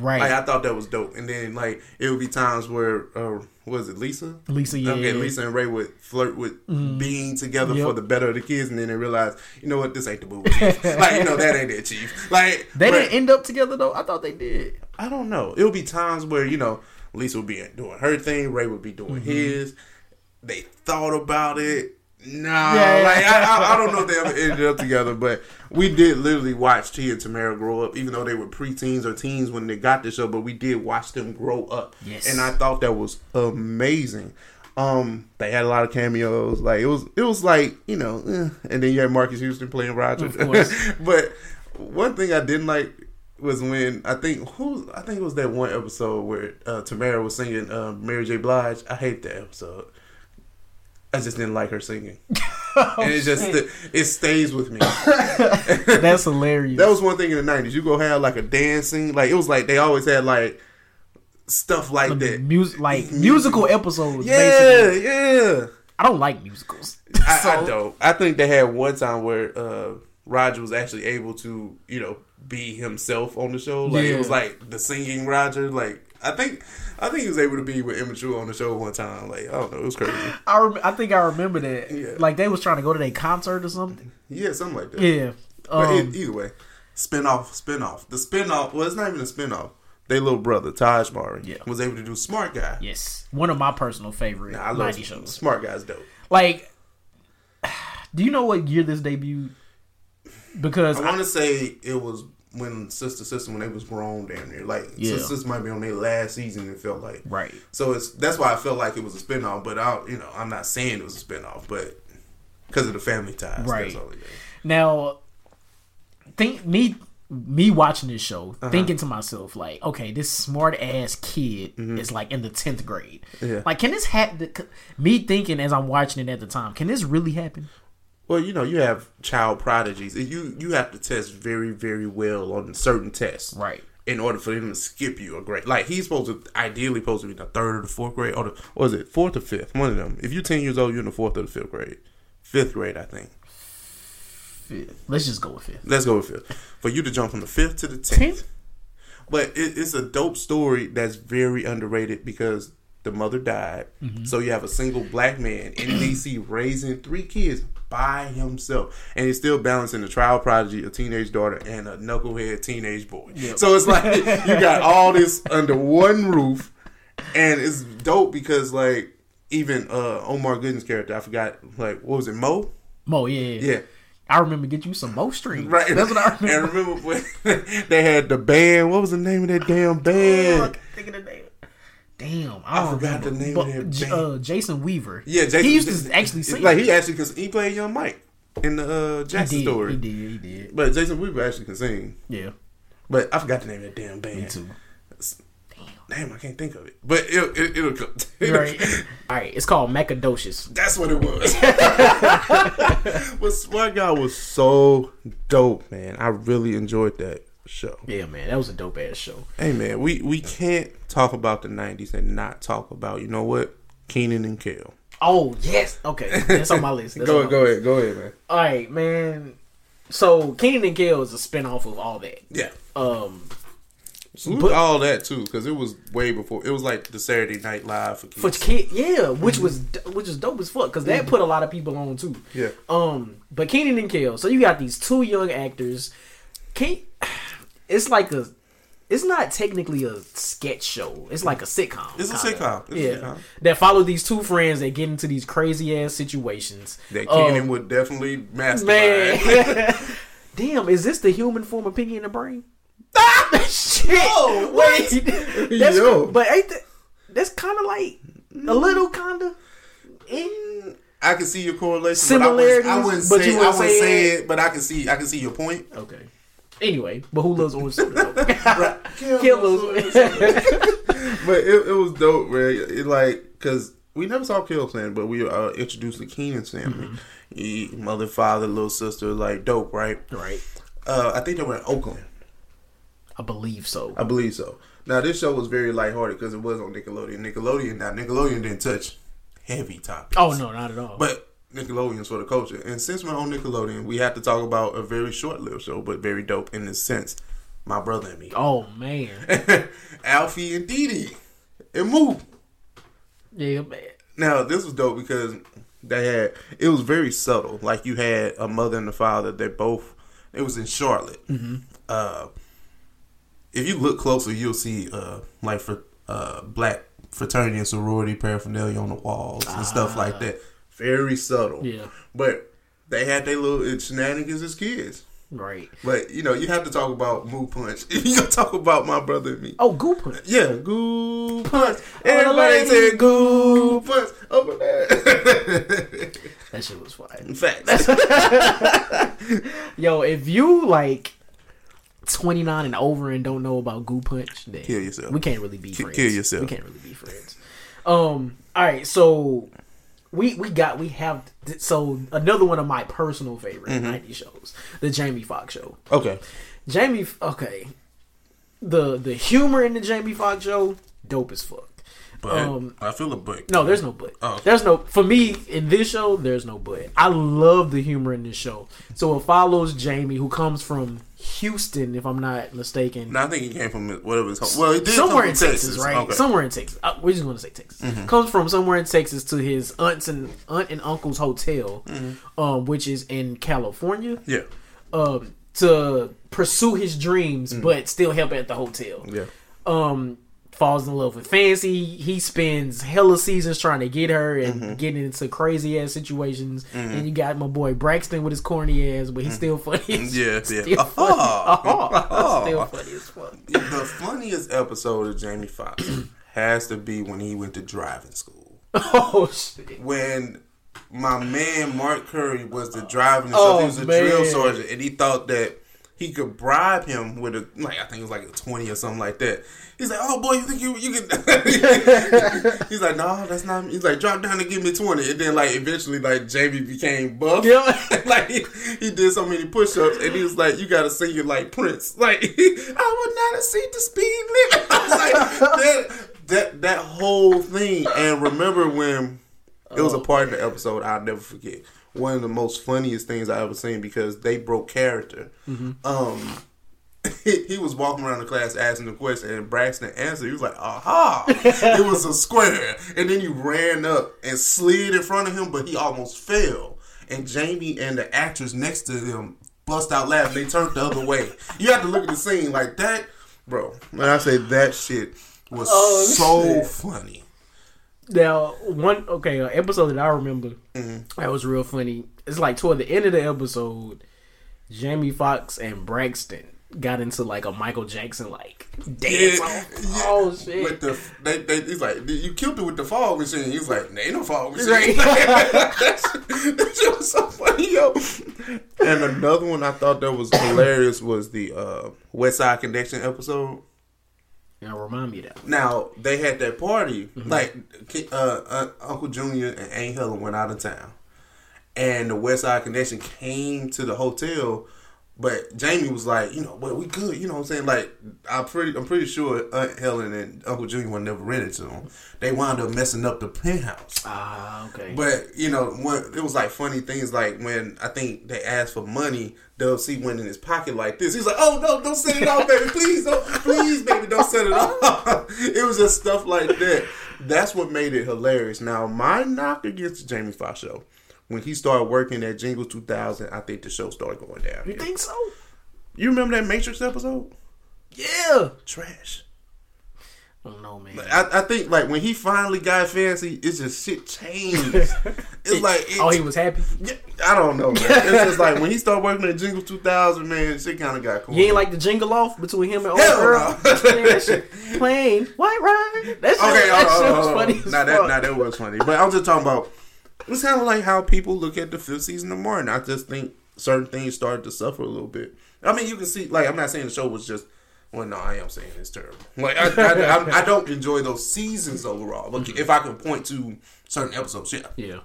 Right. Like I thought that was dope. And then like it would be times where uh was it Lisa? Lisa, yeah. Okay, Lisa and Ray would flirt with being together Yep. for the better of the kids and then they realize, you know what, this ain't the movie. like, you know, that ain't it, Chief. Like they Ray- didn't end up together though. I thought they did. I don't know. It would be times where, you know, Lisa would be doing her thing, Ray would be doing Mm-hmm. his. They thought about it. No, Yeah. like I, I, I don't know if they ever ended up together, but we did literally watch Tia and Tamera grow up, even though they were preteens or teens when they got the show. But we did watch them grow up, Yes. and I thought that was amazing. Um, they had a lot of cameos. Like it was, it was like you know, eh. and then you had Marques Houston playing Roger. But one thing I didn't like was when I think who I think it was that one episode where uh, Tamera was singing uh, Mary J. Blige. I hate that episode. I just didn't like her singing, and it just it stays with me. That's hilarious. That was one thing in the nineties. You go have like a dancing, like it was like they always had like stuff like that. Mus- like musical episodes. Yeah, basically. yeah. I don't like musicals. I, I don't. I think they had one time where uh, Roger was actually able to, you know, be himself on the show. Like it was like the singing Roger. Like I think, I think he was able to be with Immature on the show one time. Like I don't know, it was crazy. I rem- I think I remember that. Yeah. Like they was trying to go to their concert or something. Yeah, something like that. Yeah. But Um, either way, spin off, spin off. The spin off. Well, it's not even a spin off. Their little brother Tahj Mowry Yeah. was able to do Smart Guy. yes, one of my personal favorite Nah, I love 90 shows. Smart Guy's dope. Like, do you know what year this debuted? Because I, want to say it was when Sister Sister when they was grown damn near. Like Yeah. Sister Sister might be on their last season. It felt like right. So it's that's why I felt like it was a spinoff. But I, you know, I'm not saying it was a spinoff, but because of the family ties, Right. That's all it is. Now, think me me watching this show, uh-huh. thinking to myself like, okay, this smart ass kid mm-hmm. is like in the tenth grade. Yeah. Like, can this happen? Me thinking as I'm watching it at the time, can this really happen? Well, you know, you have child prodigies. You you have to test very very well on certain tests, Right. In order for him to skip you a grade, like he's supposed to ideally supposed to be in the third or the fourth grade, or the what was it fourth or fifth? One of them. If you're ten years old, you're in the fourth or the fifth grade. Fifth grade, I think. Fifth. Let's just go with fifth. Let's go with fifth. For you to jump from the fifth to the tenth. Tenth? But it, it's a dope story that's very underrated because the mother died. Mm-hmm. So you have a single black man in DC raising three kids by himself. And he's still balancing a child prodigy, a teenage daughter, and a knucklehead teenage boy. So it's like you got all this under one roof. And it's dope because like even uh Omar Gooding's character, I forgot like what was it, Mo? Mo, yeah, Yeah. I remember get you some Mo streams. Right. That's what I remember. And remember. remember when they had the band. What was the name of that damn Oh, I band? can't think of the name. Damn, I, don't forgot remember. the name But, of that uh, Jason Weaver. Yeah, Jason, he used to actually sing. Like he actually cause he played young Mike in the uh, he Jackson did, story. he did, he did. But Jason Weaver actually can sing. Yeah, But I forgot the name of that damn band. me too. Damn, damn, I can't think of it. But it, it, it'll come. Right. All right, it's called Macadocious. That's what it was. but Smart Guy was so dope, man. I really enjoyed that show. Yeah, man, that was a dope ass show. Hey, man, we, we can't talk about the 90s and not talk about, you know what? Keenan and Kel. Oh yes, okay, that's on my list. That's Go, my go list. ahead. Go ahead, man. All right, man. So Keenan and Kel is a spinoff of all that. Yeah. Um, Salute But- all that too, because it was way before. It was like the Saturday Night Live for kids. for kid, yeah, which was which is dope as fuck because that put a lot of people on too. Yeah. Um, but Keenan and Kel. So you got these two young actors. Can it's like a. It's not technically a sketch show. It's like a sitcom. It's a kinda. sitcom. It's a yeah, sitcom. that follow these two friends that get into these crazy ass situations. that Um, would definitely mastermind. Man, damn, is this the human form of Pinky in the Brain? Ah, Shit, what? wait, that's, Yo. but ain't that, that's kind of like a little kind of. in. I can see your correlation. Similarities, but I wouldn't, I wouldn't but say, you I wouldn't wouldn't say say it. it, but I can see I can see your point. Okay. Anyway, but who loves orange soda? though? Kill Kill those those. But it, it was dope, man. It like because we never saw Kel's family, but we uh, introduced the Keenan's family. Mm-hmm. He, mother, father, little sister, like dope, right? right. Uh, I think they were in Oakland. I believe so. I believe so. Now this show was very lighthearted because it was on Nickelodeon. Nickelodeon now Nickelodeon didn't touch heavy topics. Oh no, not at all. But Nickelodeon's for the culture. And since we're on Nickelodeon, we have to talk about a very short lived show, but very dope in this sense. My brother and me. oh man, Alfie and Dee Dee. And Goo. yeah, man. Now this was dope because they had it was very subtle. Like you had a mother and a father. They both it was in Charlotte. Uh, if you look closer, you'll see uh, like for uh, black fraternity and sorority paraphernalia on the walls and stuff like that. Very subtle. Yeah. But they had their little shenanigans as kids. Right. But you know, you have to talk about Goo Punch. you gonna talk about my brother and me. Oh, Goo Punch. Yeah, Goo Punch. Everybody lady. said Goo Punch over there. That shit was fire. Facts. Yo, if you like 29 and over and don't know about Goo Punch, then Kill yourself. We can't really be Ki- friends. kill yourself. We can't really be friends. Um. All right. So we we got we have so another one of my personal favorite Mm-hmm. 90 shows, the Jamie Foxx show. Okay. Jamie. Okay. The the humor in the Jamie Foxx show, dope as fuck. But Um, I feel a but. No, there's no but. Oh. There's no for me in this show. There's no but. I love the humor in this show. So it follows Jamie, who comes from Houston, if I'm not mistaken. No, I think he came from whatever home. Well, did somewhere in from Texas, right? Okay. Mm-hmm. Somewhere in Texas. Uh, we're just going to say Texas. Comes from somewhere in Texas to his aunts and aunt and uncle's hotel, um, which is in California, Mm-hmm. Yeah. um, to pursue his dreams, but still help at the hotel. Yeah. Um, falls in love with Fancy. He spends hella seasons trying to get her and Mm-hmm. getting into crazy ass situations. And you got my boy Braxton with his corny ass, but he's still funny. as-. Yeah, yeah. Still funny. Uh-huh. Still funny as fuck. The funniest episode of Jamie Foxx has to be when he went to driving school. Oh shit. When my man Mark Curry was the driving Oh, he was a drill sergeant, and he thought that he could bribe him with a like I think it was like a twenty or something like that. He's like, "Oh boy, you think you you can?" he's like, "No, that's not." me." He's like, "Drop down and give me 20. And then like eventually like Jamie became buff. Yeah. like he, he did so many push-ups, and he was like, "You got to sing it like Prince." Like I would not exceed the speed limit. I was like, that that that whole thing. And remember when it was a part of the episode I'll never forget. One of the most funniest things I ever seen because they broke character. Um, he, he was walking around the class asking the question, and Braxton answered. He was like, "Aha! it was a square." And then he ran up and slid in front of him, but he almost fell. And Jamie and the actress next to him bust out laughing. They turned the other way. You have to look at the scene like that, bro. When I say that shit was Oh, so shit. funny. Now, one okay, an episode that I remember Mm-hmm. that was real funny. It's like toward the end of the episode, Jamie Foxx and Braxton got into like a Michael Jackson like dance. Yeah, off. yeah. Oh shit! With the they, they, he's like, you killed it with the fog machine. He's like, there ain't no fog machine. Right. that, shit, was so funny, yo. And another one I thought that was hilarious was the uh, Westside Connection episode. now remind me that. Now they had that party, Mm-hmm. like uh, uh, Uncle Junior and Aunt Helen went out of town, and the Westside Connection came to the hotel. But Jamie was like, you know, well, we could, you know what I'm saying? Like, I'm pretty, I'm pretty sure Aunt Helen and Uncle Junior were never rented to them. They wound up messing up the penthouse. Ah, okay. But you know, when, it was like funny things like when I think they asked for money, Dub C went in his pocket like this. He's like, "Oh no, don't set it off, baby! Please, don't, please, baby, don't set it off." it was just stuff like that. That's what made it hilarious. Now, my knock against the Jamie Foxx show when he started working at Jingle 2000, I think the show started going down. you think so? You remember that Matrix episode? Yeah. Trash. I don't know, man. I, I think like when he finally got fancy, it's just shit changed. It's like it, oh, he was happy. I don't know, man. It's just like when he started working at Jingle 2000, man, shit kind of got cool. You ain't like the jingle off between him and old girl. no. Man, that shit plain white ride. That shit, Okay, that hold shit was on, funny. hold as that, now that was funny. But I'm just talking about, it's kind of like how people look at the fifth season of Martin. I just think certain things started to suffer a little bit. I mean, you can see, like, I'm not saying the show was just, well, no, I am saying it's terrible. Like, I, I, I, don't enjoy those seasons overall. But mm-hmm. if I can point to certain episodes, yeah. yeah,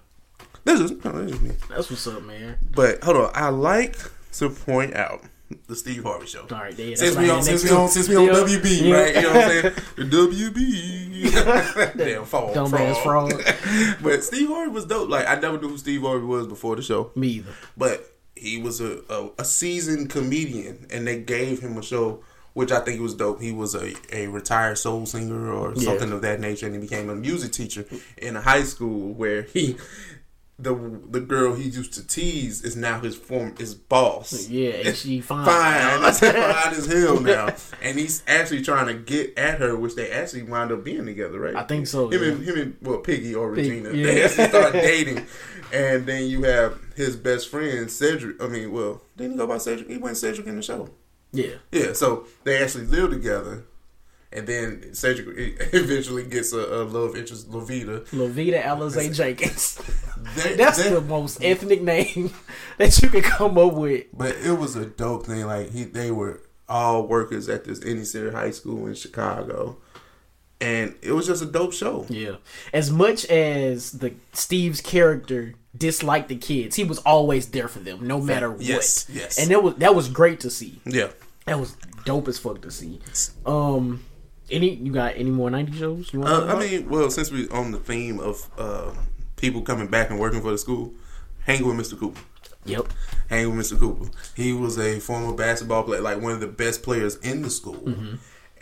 This is, no, this is me. that's what's up, man. But hold on, I like to point out the Steve Harvey show. All right, yeah, Since we on had since we on since we on WB, Yeah. right? You know what I'm saying? The WB. Damn fall. Dumbass frog. frog. but Steve Harvey was dope. Like I never knew who Steve Harvey was before the show. Me either. But he was a, a, a seasoned comedian and they gave him a show which I think was dope. He was a, a retired soul singer or Yeah. something of that nature and he became a music teacher in a high school where he the the girl he used to tease is now his form his boss. Yeah, and she fine. Fine, that's fine as hell now, and he's actually trying to get at her, which they actually wind up being together, right? I think so, Him yeah. and him and well, Piggy or Pig- Regina, yeah. they actually start dating, and then you have his best friend Cedric. I mean, well, didn't he go by Cedric? He went Cedric in the show. Yeah. Yeah, so they actually live together, and then Cedric eventually gets a, a love interest, Lovita. Lovita Alizé Jenkins. They- That's they- the most ethnic name that you could come up with. But it was a dope thing. Like he, they were all workers at this Indy Center High School in Chicago, and it was just a dope show. Yeah. As much as the Steve's character disliked the kids, he was always there for them, no matter what. Yes, yes. And that was that was great to see. Yeah. That was dope as fuck to see. Um, any you got any more ninety shows? You want Uh, I mean, well, since we're on the theme of uh, people coming back and working for the school, hang with Mr. Cooper. yep. Hang with Mr. Cooper. He was a former basketball player, like one of the best players in the school. Mm-hmm.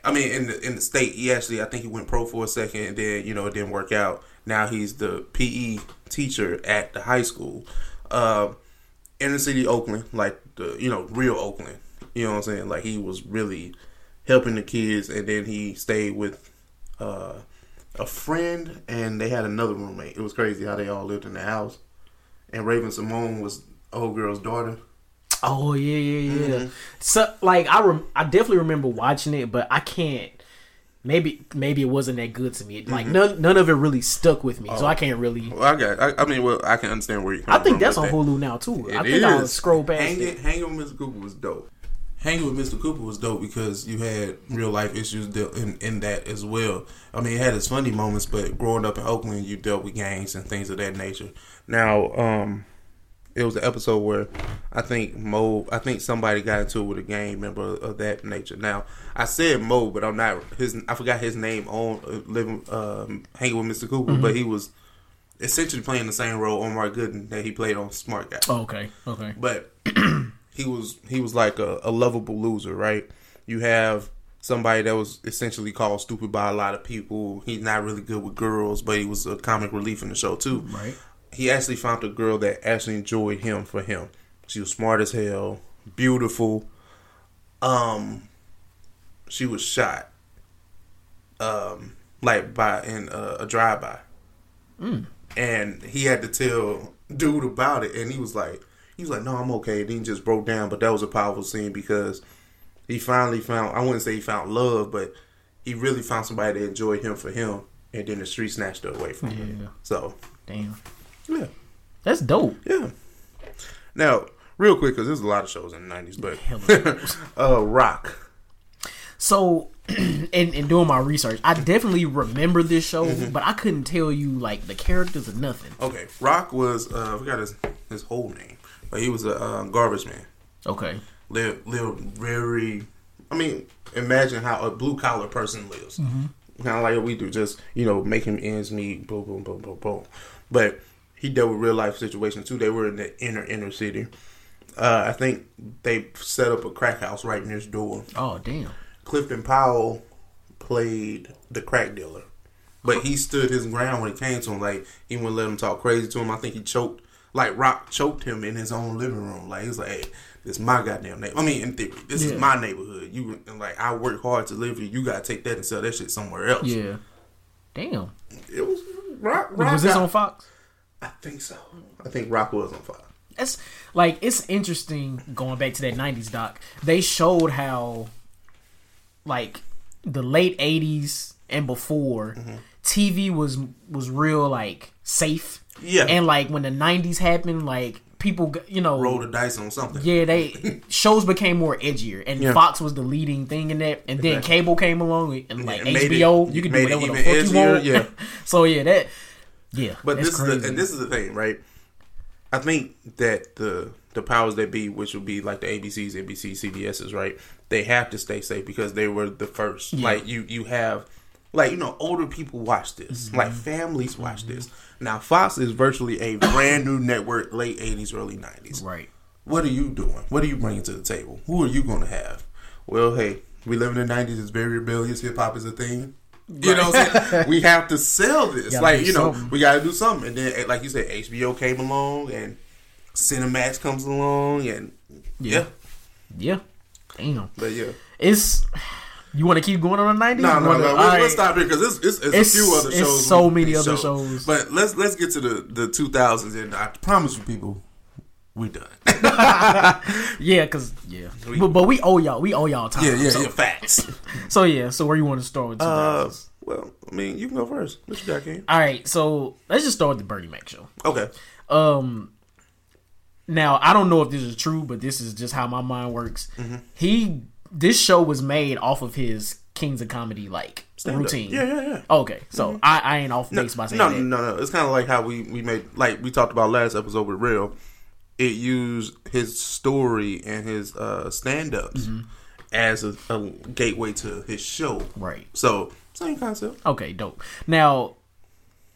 I mean, in the in the state, he actually, I think he went pro for a second, and then you know it didn't work out. Now he's the PE teacher at the high school, uh, inner city Oakland, like the you know real Oakland. You know what I'm saying? Like he was really helping the kids, and then he stayed with uh, a friend, and they had another roommate. It was crazy how they all lived in the house. And Raven-Symoné was old girl's daughter. Oh yeah, yeah, yeah. Mm-hmm. So like I rem- I definitely remember watching it, but I can't. Maybe maybe it wasn't that good to me. Like Mm-hmm. none none of it really stuck with me, Oh. so I can't really. Well, I got. I, I mean, well, I can understand where you. I think that's on Hulu now too. I think I'll scroll past Hanging, it. Hanging with Mr. Cooper was dope. Hanging with Mr. Cooper was dope because you had real life issues in, in that as well. I mean, it had its funny moments, but growing up in Oakland, you dealt with gangs and things of that nature. Now, um, it was an episode where I think Mo, I think somebody got into it with a gang member of that nature. Now, I said Mo, but I'm not his. I forgot his name on uh, living, um, hanging with Mr. Cooper, but he was essentially playing the same role Omar Gooding that he played on Smart Guy Oh, okay, okay. but he was he was like a, a lovable loser, right? You have somebody that was essentially called stupid by a lot of people. He's not really good with girls, but he was a comic relief in the show too. Right. He actually found a girl that actually enjoyed him for him. She was smart as hell, beautiful. Um, she was shot, um, like by in uh, a drive by and he had to tell dude about it, and he was like, he was like, no, I'm okay. Then he just broke down, but that was a powerful scene because he finally found. I wouldn't say he found love, but he really found somebody that enjoyed him for him, and then the street snatched her away from him. So Damn, yeah, that's dope. yeah. Now, real quick, because there's a lot of shows in the '90s, but uh, Rock. So, in, in doing my research, I definitely remember this show, Mm-hmm. but I couldn't tell you like the characters or nothing. Okay, Rock was uh, I forgot his his whole name, but he was a uh, garbage man. Okay. live live very. I mean, imagine how a blue collar person lives, kind of like we do, just you know, making ends meet, boom, boom, boom, boom, boom. But he dealt with real life situations too. They were in the inner inner city. Uh, I think they set up a crack house right next door. Oh damn. Clifton Powell played the crack dealer, but he stood his ground when it came to him. Like he wouldn't let him talk crazy to him. I think he choked, like Rock choked him in his own living room. Like he's like, "Hey, this is my goddamn name. I mean, in theory, this Yeah. is my neighborhood. You and like I work hard to live here. You gotta take that and sell that shit somewhere else." Yeah. Damn. it was Rock. Rock Was this got- on Fox? I think so. I think Rock was on Fox. It's like it's interesting going back to that '90s doc. They showed how, like, the late '80s and before, Mm-hmm. TV was was real like safe. Yeah. And like when the '90s happened, like people, you know, Roll the dice on something. yeah, they shows became more edgier, and Yeah. Fox was the leading thing in that. And then Exactly. cable came along, and like it made it- HBO, you it can do whatever the even fuck you want. yeah. so yeah, that yeah, But this crazy. is the, and this is the thing, right? I think that the the powers that be, which would be like the ABCs, NBC, CBSs, right? They have to stay safe because they were the first. Like you, you have, like you know, older people watch this, Mm-hmm. like families watch this. Now Fox is virtually a brand new network, late '80s, early '90s. right. What are you doing? What are you bringing to the table? Who are you going to have? Well, hey, we live in the '90s. It's very rebellious. Hip hop is a thing. You know, what I'm saying? we have to sell this. Like you know, something. we got to do something. And then, eh, like you said, HBO came along and Cinemax comes along, and yeah, Yeah. Damn. but yeah. It's. You want to keep going on the 90s? No, no, no. Let's, right. let's stop here because it's, it's, it's, It's- a few other it's shows. so many other show. shows. But let's let's get to the the 2000s, and I promise you, people, we done. Yeah, because, yeah. but, but we owe y'all. We owe y'all time. yeah, yeah, so, yeah. Facts. So, yeah. So, where you want to start with 2000s? Uh, well, I mean, you can go first. What you got, King? all right. So, let's just start with the Bernie Mac show. Okay. Um, now I don't know if this is true, but this is just how my mind works. Mm-hmm. He this show was made off of his Kings of Comedy like Stand-up. routine. Yeah, yeah, yeah. Okay, so I, I ain't off base by saying no, that. no, no. It's kind of like how we we made like we talked about last episode with Real. It used his story and his uh, stand ups Mm-hmm. as a, a gateway to his show. Right. So same concept. Okay, dope. Now,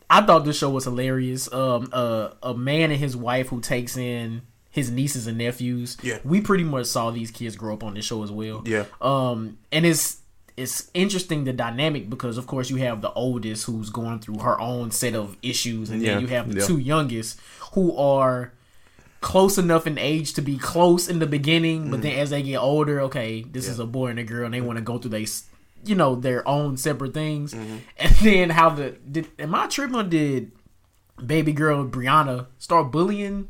I thought this show was hilarious. Um, uh, a man and his wife who takes in his nieces and nephews. Yeah. we pretty much saw these kids grow up on this show as well. Yeah. Um, and it's it's interesting the dynamic because of course you have the oldest who's going through her own set of issues, and Yeah, then you have the yeah. two youngest who are close enough in age to be close in the beginning, but Mm. then as they get older, okay, this is a boy and a girl, and they want to go through they, you know, their own separate things. Mm-hmm. And then how the did am I tripping? Did baby girl Brianna start bullying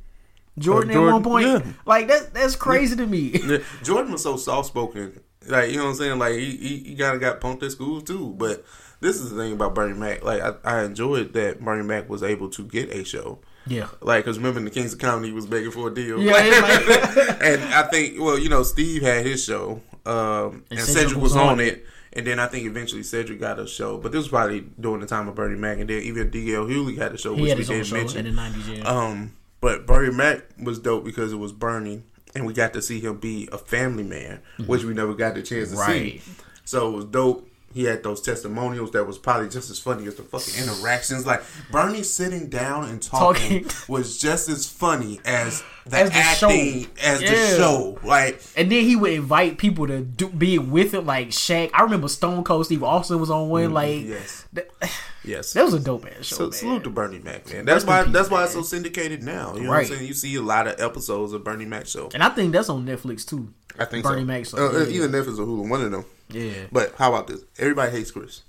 Jordan, Uh, Jordan, at one point? yeah. Like that that's crazy to me. Yeah, Jordan was so soft spoken. Like, you know what I'm saying? Like, he, he, he kind of got punked at school, too. But this is the thing about Bernie Mac. Like, I, I enjoyed that Bernie Mac was able to get a show. Yeah. Like, because remember in the Kings of Comedy, he was begging for a deal. Yeah, like- and I think, well, you know, Steve had his show, um, and, Cedric Cedric, was was, on on it. And then I think eventually Cedric got a show, but this was probably during the time of Bernie Mac, and then even DL Hughley had a show, he which we didn't mention. in the nineties. Yeah. Um, but Bernie Mac was dope because it was Bernie, and we got to see him be a family man, which we never got the chance to Mm-hmm. Right. see. So it was dope. He had those testimonials that was probably just as funny as the fucking interactions. Like Bernie sitting down and talking, Talking. was just as funny as the As the show. acting as Yeah. the show. Like And then he would invite people to do, be with him, like Shaq. I remember Stone Cold Steve Austin was on one. Like, Mm, yes, that, yes. that was a dope ass show. So man. salute to Bernie Mac, man. That's Rest why. peace, That's why it's so syndicated now. You know Right. what I'm saying? You see a lot of episodes of Bernie Mac show. And I think that's on Netflix too. I think Bernie so. Mac show. Uh, uh, yeah. Either Netflix or Hulu, one of them. Yeah. But how about this? Everybody hates Chris.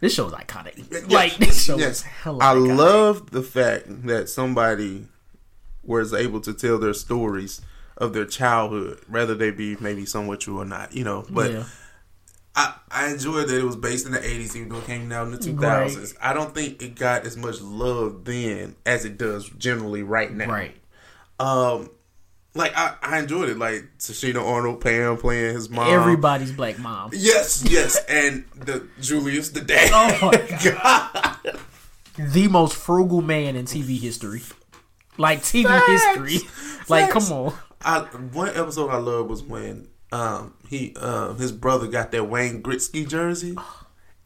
This show is iconic. Yes. Like this show Yes. is hella I iconic. love the fact that somebody was able to tell their stories of their childhood, whether they be maybe somewhat true or not. You know, but Yeah. I I enjoyed that it was based in the '80s, even though it came out in the 2000s. I don't think it got as much love then as it does generally right now. Right. Um. Like I, I enjoyed it. Like Tichina Arnold, Pam playing his mom. Everybody's black mom. Yes, yes, and the Julius, the dad. Oh my god. the most frugal man in TV history. Like TV Facts. history. Like, Facts. come on. I one episode I love was when um he um his brother got that Wayne Gretzky jersey,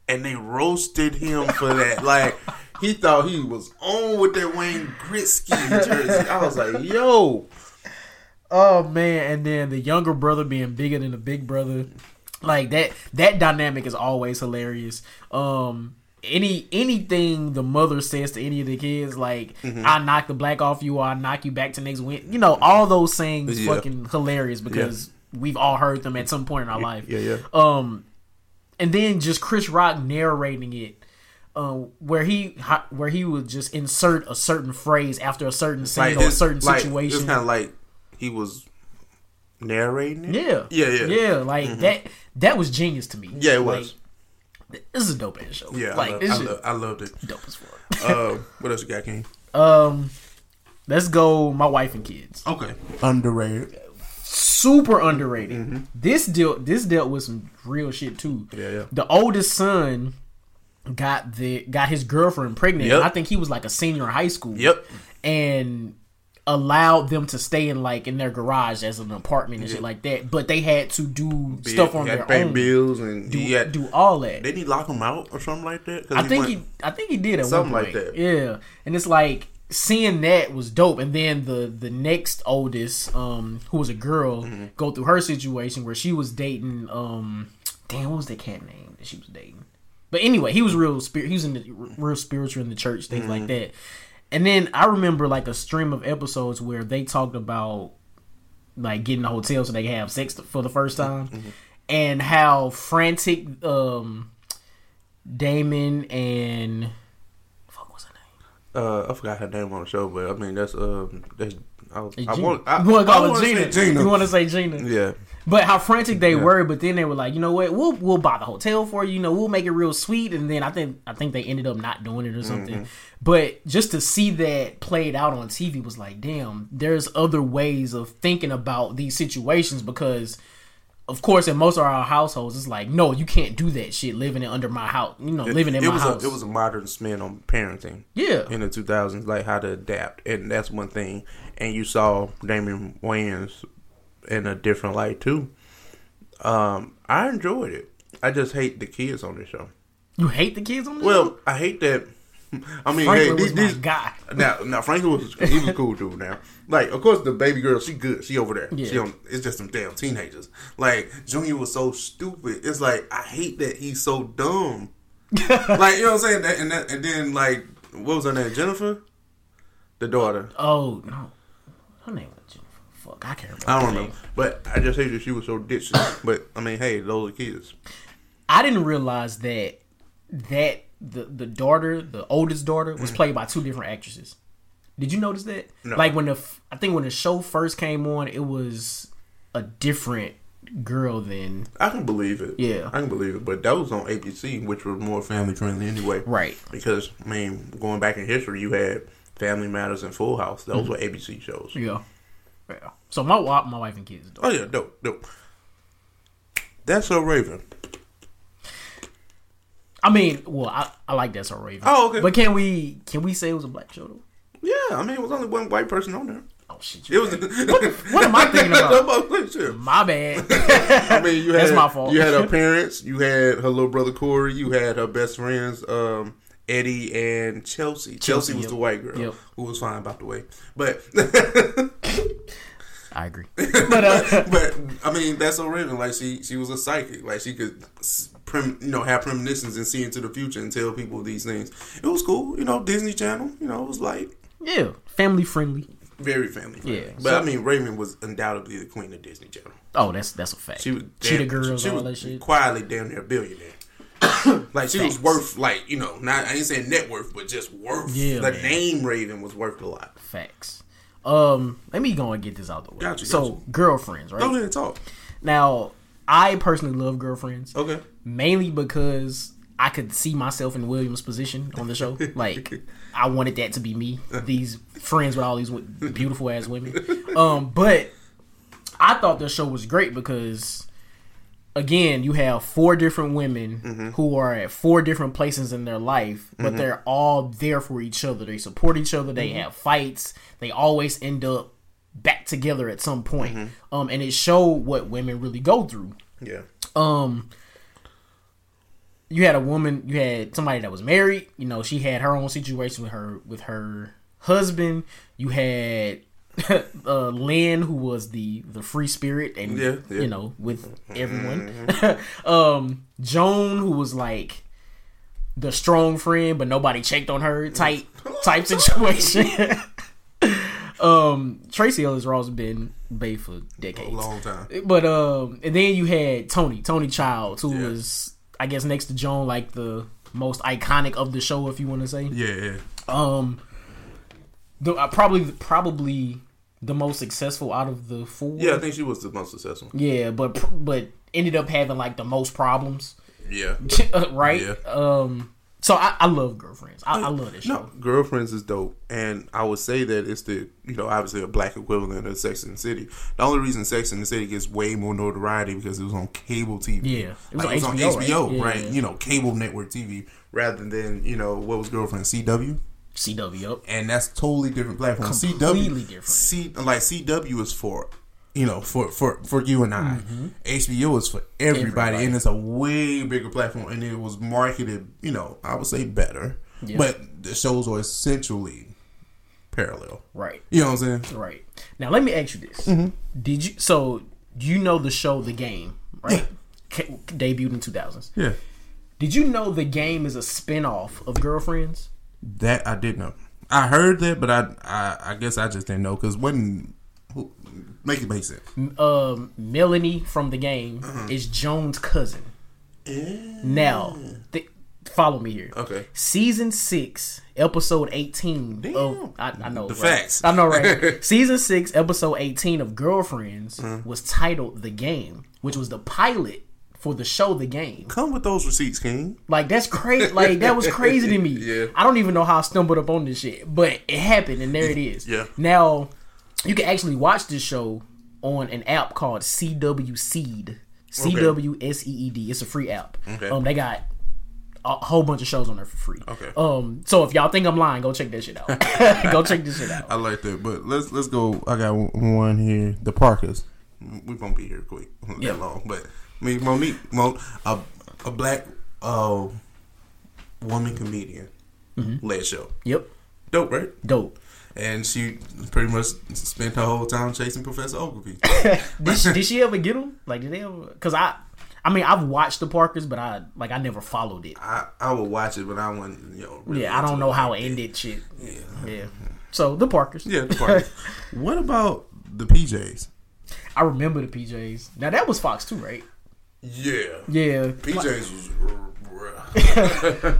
and they roasted him for that. like he thought he was on with that Wayne Gretzky jersey. I was like, yo, Oh man, and then the younger brother being bigger than the big brother. Like that that dynamic is always hilarious. Um any anything the mother says to any of the kids, like Mm-hmm. I knock the black off you or I knock you back to next win. You know, all those things Yeah. fucking hilarious because we've all heard them at some point in our life. yeah, yeah. Um, and then just Chris Rock narrating it, um, where he where he would just insert a certain phrase after a certain scene or a certain like, situation. It's kind of like he was narrating it. yeah, yeah, yeah, yeah. Like that. That was genius to me. Yeah, it was. Like, this is a dope ass show. Yeah, like I, love, I, love, I loved it. dope as fuck. uh, what else you got, King? Um, let's go. My wife and kids. Okay, underrated. super underrated. This deal this dealt with some real shit too. Mm-hmm. Yeah, yeah. The oldest son got the got his girlfriend pregnant. Yep. I think he was like a senior in high school. Yep. And allowed them to stay in like in their garage as an apartment and shit like that. But they had to do stuff on their own. bills and Do, had, do all that. Didn't he lock him out or something like that? I think went- he, I think he did at Something one like that. Yeah, and it's like seeing that was dope. And then the the next oldest, um, who was a girl, Mm-hmm. go through her situation where she was dating, um, damn, what was that cat name that she was dating? But anyway, he was real spirit. He was in the real spiritual in the church, things like Mm-hmm. that. And then I remember like a stream of episodes where they talked about like getting a hotel so they can have sex for the first time, Mm-hmm. and how frantic um Damon and fuck what's her name? Uh, I forgot her name on the show, but I mean that's um, that's, I, was- I want I, to call I wanna Gina? say Gina. You want to say Gina? yeah, But how frantic they were, but then they were like, you know what, we'll we'll buy the hotel for you, you know, we'll make it real sweet, and then I think I think they ended up not doing it or something. Mm-hmm. But just to see that played out on TV was like, damn, there's other ways of thinking about these situations because, of course, in most of our households, it's like, no, you can't do that shit living in under my house, you know, living in it my was house. a it was a modern spin on parenting. Yeah. in the 2000s, like how to adapt, and that's one thing. And you saw Damon Wayans in a different light too. Um, I enjoyed it. I just hate the kids on the show. you hate the kids on the show? Well, I hate that. I mean, Franklin hey, was these, these guy. now, now Franklin was he was cool too. Now, like, of course, the baby girl, she good. She over there. Yeah. She on. It's just some damn teenagers. Like Junior was so stupid. It's like I hate that he's so dumb. like you know what I'm saying? That, and that, and then like what was her name? Jennifer, the daughter. Oh no, her name was. Fuck, I can't remember. I don't remember. but I just hate that she was so ditzy. but I mean, hey, those are kids. I didn't realize that that the the daughter, the oldest daughter, was played by two different actresses. Did you notice that? No. Like when the I think when the show first came on, it was a different girl than I can believe it. Yeah. I can believe it. But that was on ABC, which was more family friendly anyway. Right. Because I mean, going back in history, you had Family Matters and Full House. Those Mm-hmm. were ABC shows. yeah. Yeah. So my my wife and kids. Oh yeah, dope, dope. That's so Raven. I mean, well, I, I like that so Raven. Oh, okay. But can we can we say it was a black show though? Yeah, I mean, it was only one white person on there. Oh shit! It was. what am I thinking about? My bad. I mean, you had That's my fault. You had her parents. You had her little brother Corey. You had her best friends, um, Eddie and Chelsea. Chelsea, was yep. the white girl Yep. who was fine, by the way. But I agree. But uh, but I mean, that's so Raven. Like she she was a psychic. Like she could. Prem, you know, have premonitions and see into the future and tell people these things. It was cool, you know. Disney Channel, you know, it was like yeah, family friendly. very family friendly. Yeah, but so- I mean, Raven was undoubtedly the queen of Disney Channel. Oh, that's that's a fact. She was damn- girls, she all was that shit. Quietly, damn near a billionaire. like she was worth, like you know, not I ain't saying net worth, but just worth. Yeah, the man. name Raven was worth a lot. Facts. Um, let me go and get this out the way. Gotcha, so, gotcha. girlfriends, right? Go ahead and talk. Now, I personally love girlfriends. Okay. Mainly because I could see myself in William's position on the show. Like, I wanted that to be me. These friends with all these beautiful ass women. Um, but I thought the show was great because, again, you have four different women who are at four different places in their life, but they're all there for each other. They support each other. They have fights. They always end up back together at some point. Um, and it showed what women really go through Yeah. um you had a woman you had somebody that was married you know she had her own situation with her with her husband you had uh lynn who was the the free spirit and Yeah, yeah. you know with everyone um joan who was like the strong friend but nobody checked on her type type situation um tracee ellis ross been Bay for decades, A long time. but um, and then you had Toni, Toni Childs, who Yeah. was I guess next to Joan, like the most iconic of the show, if you want to say. Yeah, yeah. Um, the uh, probably probably the most successful out of the four. Yeah, I think she was the most successful. yeah, but but ended up having like the most problems, Yeah. right? Yeah. Um, so I, I love girlfriends. I, I love this show. No, Girlfriends is dope, and I would say that it's the you know obviously a black equivalent of Sex and the City. The only reason Sex and the City gets way more notoriety because it was on cable TV. Yeah. it was, on HBO, HBO, right? right? Yeah. You know, cable network TV rather than you know what was Girlfriend CW, CW up. and that's totally different platform. Completely CW, different. C like CW is for. You know, for for for you and I, HBO is for everybody, Mm-hmm. Everybody. and it's a way bigger platform, and it was marketed. You know, I would say better, Yeah. but the shows are essentially parallel. Right. You know what I'm saying? Right. Now let me ask you this: Mm-hmm. Did you so you know the show The Game, right? Ca- debuted in two thousands. Yeah. Did you know The Game is a spin-off of Girlfriends? That I didn't know. I heard that, but I I, I guess I just didn't know because when who, make it make sense. Um, Melanie from The Game Uh-huh. is Joan's cousin. Now, th- follow me here. Okay. Season six, episode eighteen Damn. of I, I know The right? facts. I know right. Season six, episode eighteen of Girlfriends Uh-huh. was titled "The Game," which was the pilot for the show "The Game." Come with those receipts, King. Like that's crazy. Like that was crazy to me. Yeah. I don't even know how I stumbled up on this shit, but it happened, and there it is. Yeah. Now you can actually watch this show on an app called CW Seed. C W S E E D. It's a free app. Okay. Um, they got a whole bunch of shows on there for free. Okay. Um, so if y'all think I'm lying, go check that shit out. go check this shit out. I like that, but let's let's go. I got one here. The Parkers. We won't be here quick Yeah. that long, but Mean Mo'Nique, Mo, a a black uh woman comedian Mm-hmm. led show. Yep. Dope, right? Dope. And she pretty much spent her whole time chasing Professor Oglevee. Did she, did she ever get him? Like, did they ever? Because I, I mean, I've watched the Parkers, but I like I never followed it. I I would watch it, but I wouldn't. You know, really Yeah, I don't know how it ended. Shit. Yeah. Yeah. So the Parkers. Yeah, the Parkers. what about the PJs? I remember the PJs. Now that was Fox too, right? Yeah, Yeah. PJs was. bruh.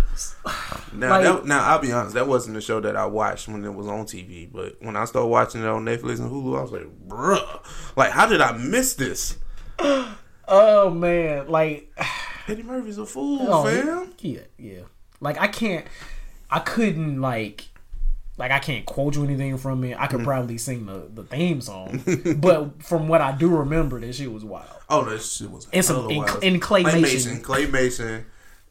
now, Like- that, now I'll be honest. That wasn't the show that I watched when it was on TV. But when I started watching it on Netflix and Hulu, I was like, "Bruh, like how did I miss this?" Oh man, like Eddie Murphy's a fool, oh, fam. yeah, yeah. Like I can't, I couldn't like, like I can't quote you anything from it. I could Mm. probably sing the the theme song, but from what I do remember, that shit was wild. Oh, that shit was And some- in- in claymation. Claymation, claymation.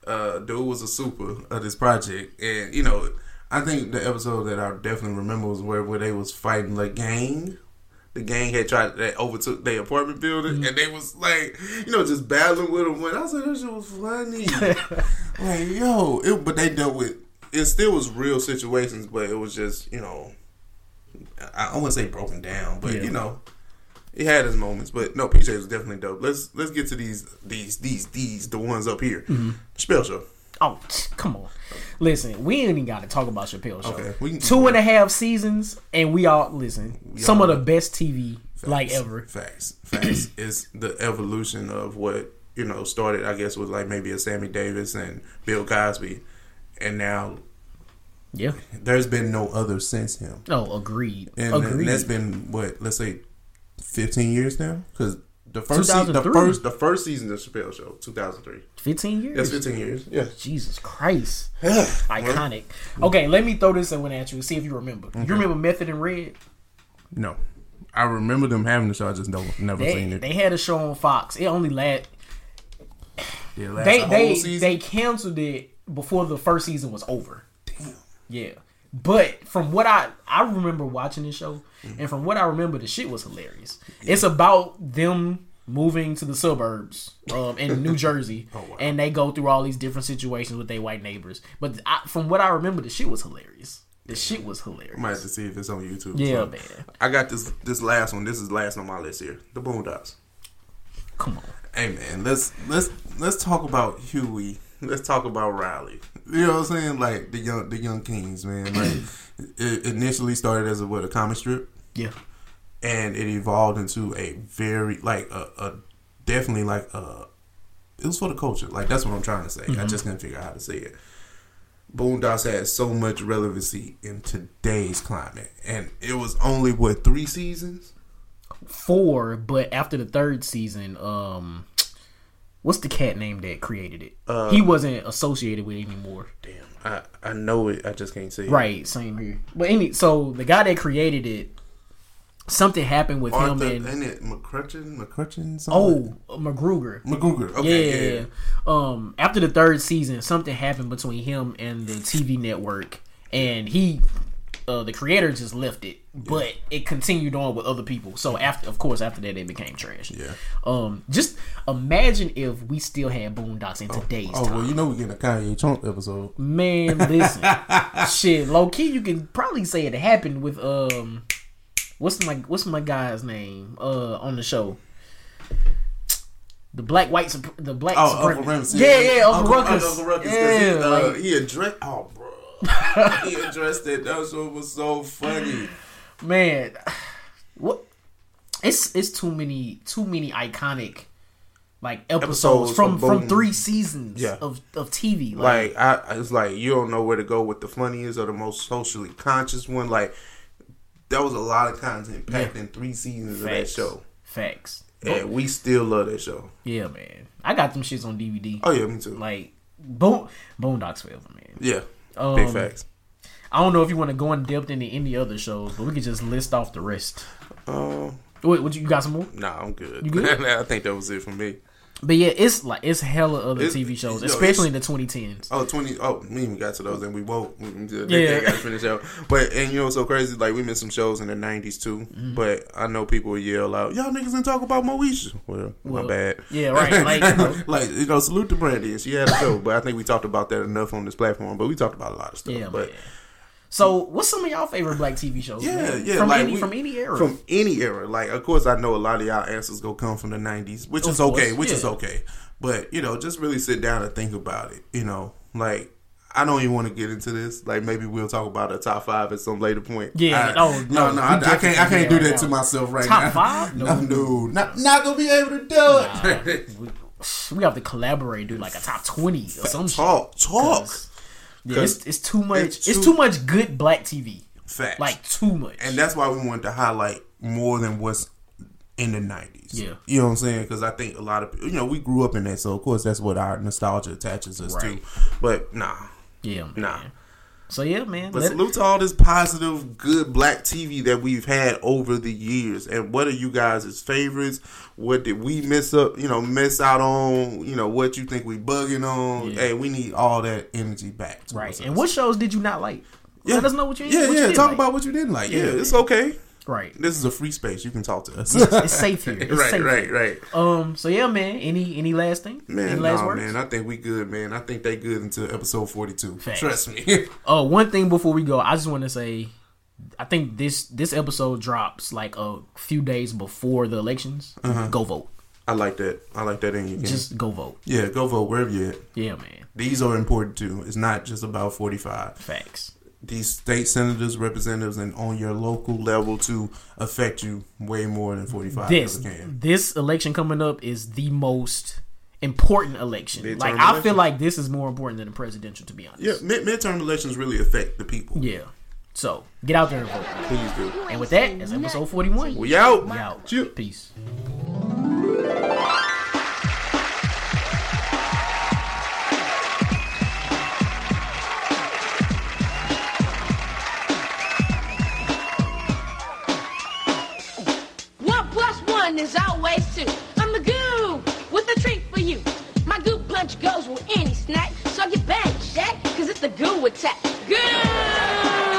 Uh, dude was a super of this project, and you know, I think the episode that I definitely remember was where where they was fighting the gang. The gang had tried they overtook their apartment building, Mm-hmm. and they was like, you know, just battling with them. When I said that shit was funny, like yo, it, but they dealt with it. Still was real situations, but it was just you know, I, I wouldn't say broken down, but Yeah. you know, it had his moments, but no, PJ was definitely dope. Let's let's get to these these these these the ones up here. Mm-hmm. Spell show. Oh, come on. Listen, we ain't even got to talk about Chappelle Show. Okay, we can- Two and a half seasons, and we all listen. some all of the best TV like ever. Facts. Facts. it's the evolution of what, you know, started I guess with like maybe a Sammy Davis and Bill Cosby. And now Yeah. there's been no other since him. Oh, agreed. And, agreed. and that's been what, let's say fifteen years now? Because the first se- the first the first season of Chappelle Show, two thousand three. Fifteen years. That's fifteen years. Yeah. Jesus Christ. Iconic. Okay, let me throw this one at you and see if you remember. You remember Method and Red? No. I remember them having the show, I just don't never They, seen it. they had a show on Fox. It only last Yeah, last they they season. they canceled it before the first season was over. Yeah. But from what I I remember watching this show, Mm-hmm. and from what I remember, the shit was hilarious. It's about them moving to the suburbs um, in New Jersey, Oh, wow. and they go through all these different situations with their white neighbors. But I, from what I remember, the shit was hilarious. The shit was hilarious. I might have to see if it's on YouTube. Yeah, So, man. I got this this last one. This is last on my list here. The Boondocks. Come on. Hey man, let's let's let's talk about Huey. Let's talk about Riley. You know what I'm saying? Like the young the young kings, man. Like it initially started as a what a comic strip, Yeah. and it evolved into a very like a, a definitely like a it was for the culture. Like that's what I'm trying to say. I just couldn't figure out how to say it. Boondocks had so much relevancy in today's climate, and it was only what three seasons. Four, but after the third season, um, what's the cat name that created it? Uh, he wasn't associated with it anymore. Damn, I I know it. I just can't say it. Right, same here. But any, so the guy that created it, something happened with Arthur, him and ain't it McCrutchen? McCrutchen? oh McGruder. McGruder. Yeah, Okay, yeah. Um, after the third season, something happened between him and the TV network, and he uh, the creator just left it, but it continued on with other people. So after, of course, after that, it became trash. Yeah. Um, just imagine if we still had Boondocks in today's Oh time. well, you know we getting a Kanye Trump episode. Man, listen, shit, low key, you can probably say it happened with um, what's my what's my guy's name uh on the show. The black white the black Oh, Uncle Ramsey. yeah yeah Uncle, Uncle, Ruckus Uncle Ruckus. yeah he, uh, like, he addressed. Oh, bro. He addressed it. That show was so funny. man what it's it's too many too many iconic like episodes, Episodes from of from three seasons Yeah. of of TV like, Like I, it's like you don't know where to go with the funniest or the most socially conscious one. Like that was a lot of content packed in three seasons of that show, facts and we still love that show. yeah man I got them shits on DVD Oh yeah, me too. like Boon Boondocks forever man yeah, Um, big facts. I don't know if you want to go in depth into any other shows, but we could just list off the rest. Uh, Wait, what you, you got some more? nah, I'm good. You good? I think that was it for me. But yeah, it's like it's hella other It's- TV shows, yo, especially in the 2010s. Oh, 20. Oh, we even got to those, and we won't. We, we, Yeah. got to finish out. But and you know, so crazy. Like we missed some shows in the '90s too. Mm-hmm. But I know people yell out, "Y'all niggas didn't talk about Moesha." Well, Well, my bad. yeah, right, like, you like you know, salute to Brandy, and she had a show. but I think we talked about that enough on this platform. But we talked about a lot of stuff. Yeah, but man. So, what's some of y'all favorite black TV shows? yeah, man? yeah, from like any we- from any era. From any era. Like, of course, I know a lot of y'all answers go come from the '90s, which Of is okay. course, Which is okay. But you know, just really sit down and think about it. You know, like. I don't even want to get into this. Like maybe we'll talk about a top five at some later point. Yeah, I, oh, no, no, no, I, I can't. I can can't do that right to myself right now. Top now. five? No, No. no, not not gonna be able to do it. we have to collaborate, do like a top 20 or some shit. talk, talk. 'Cause, Yeah, it's, it's too much. It's, it's too, too- much good black TV. Facts. Like too much. and that's why we wanted to highlight more than what's in the 90s. Yeah. You know what I'm saying? Because I think a lot of, you know, we grew up in that. So, of course, that's what our nostalgia attaches us Right. to. But, nah. yeah, man. Nah. So yeah, man. But salute to all this positive, good black TV that we've had over the years. And what are you guys' favorites? What did we miss up, you know, miss out on? You know, what you think we bugging on? Yeah. Hey, we need all that energy back. right. And what shows did you not like? Yeah. Let us know what you. Yeah, what you yeah. did Talk like. about what you didn't like. Yeah, Yeah. it's okay. Right. This is a free space. You can talk to us. It's safe here. It's right, safe right, here. right. Um. So yeah, man. Any any last thing? Man, any last nah, words? man. I think we good, man. I think they good until episode forty-two. Trust me. Uh, one thing before we go, I just want to say, I think this this episode drops like a few days before the elections. Uh-huh. Go vote. I like that. I like that in you. Just go vote. yeah, go vote wherever you at. Yeah, man. These are important too. It's not just about forty-five. Facts. These state senators, representatives, and on your local level to affect you way more than forty-five This can. this election coming up is the most important election. Midterm like I feel like this is more important than the presidential, to be honest. Yeah, mid- midterm elections really affect the people. Yeah. So get out there and vote. Please do. And with that, that's episode forty one. We out. We out. Cheer. Peace. Goes with any snack, so get back, Shaq, cause it's the goo attack. Goo!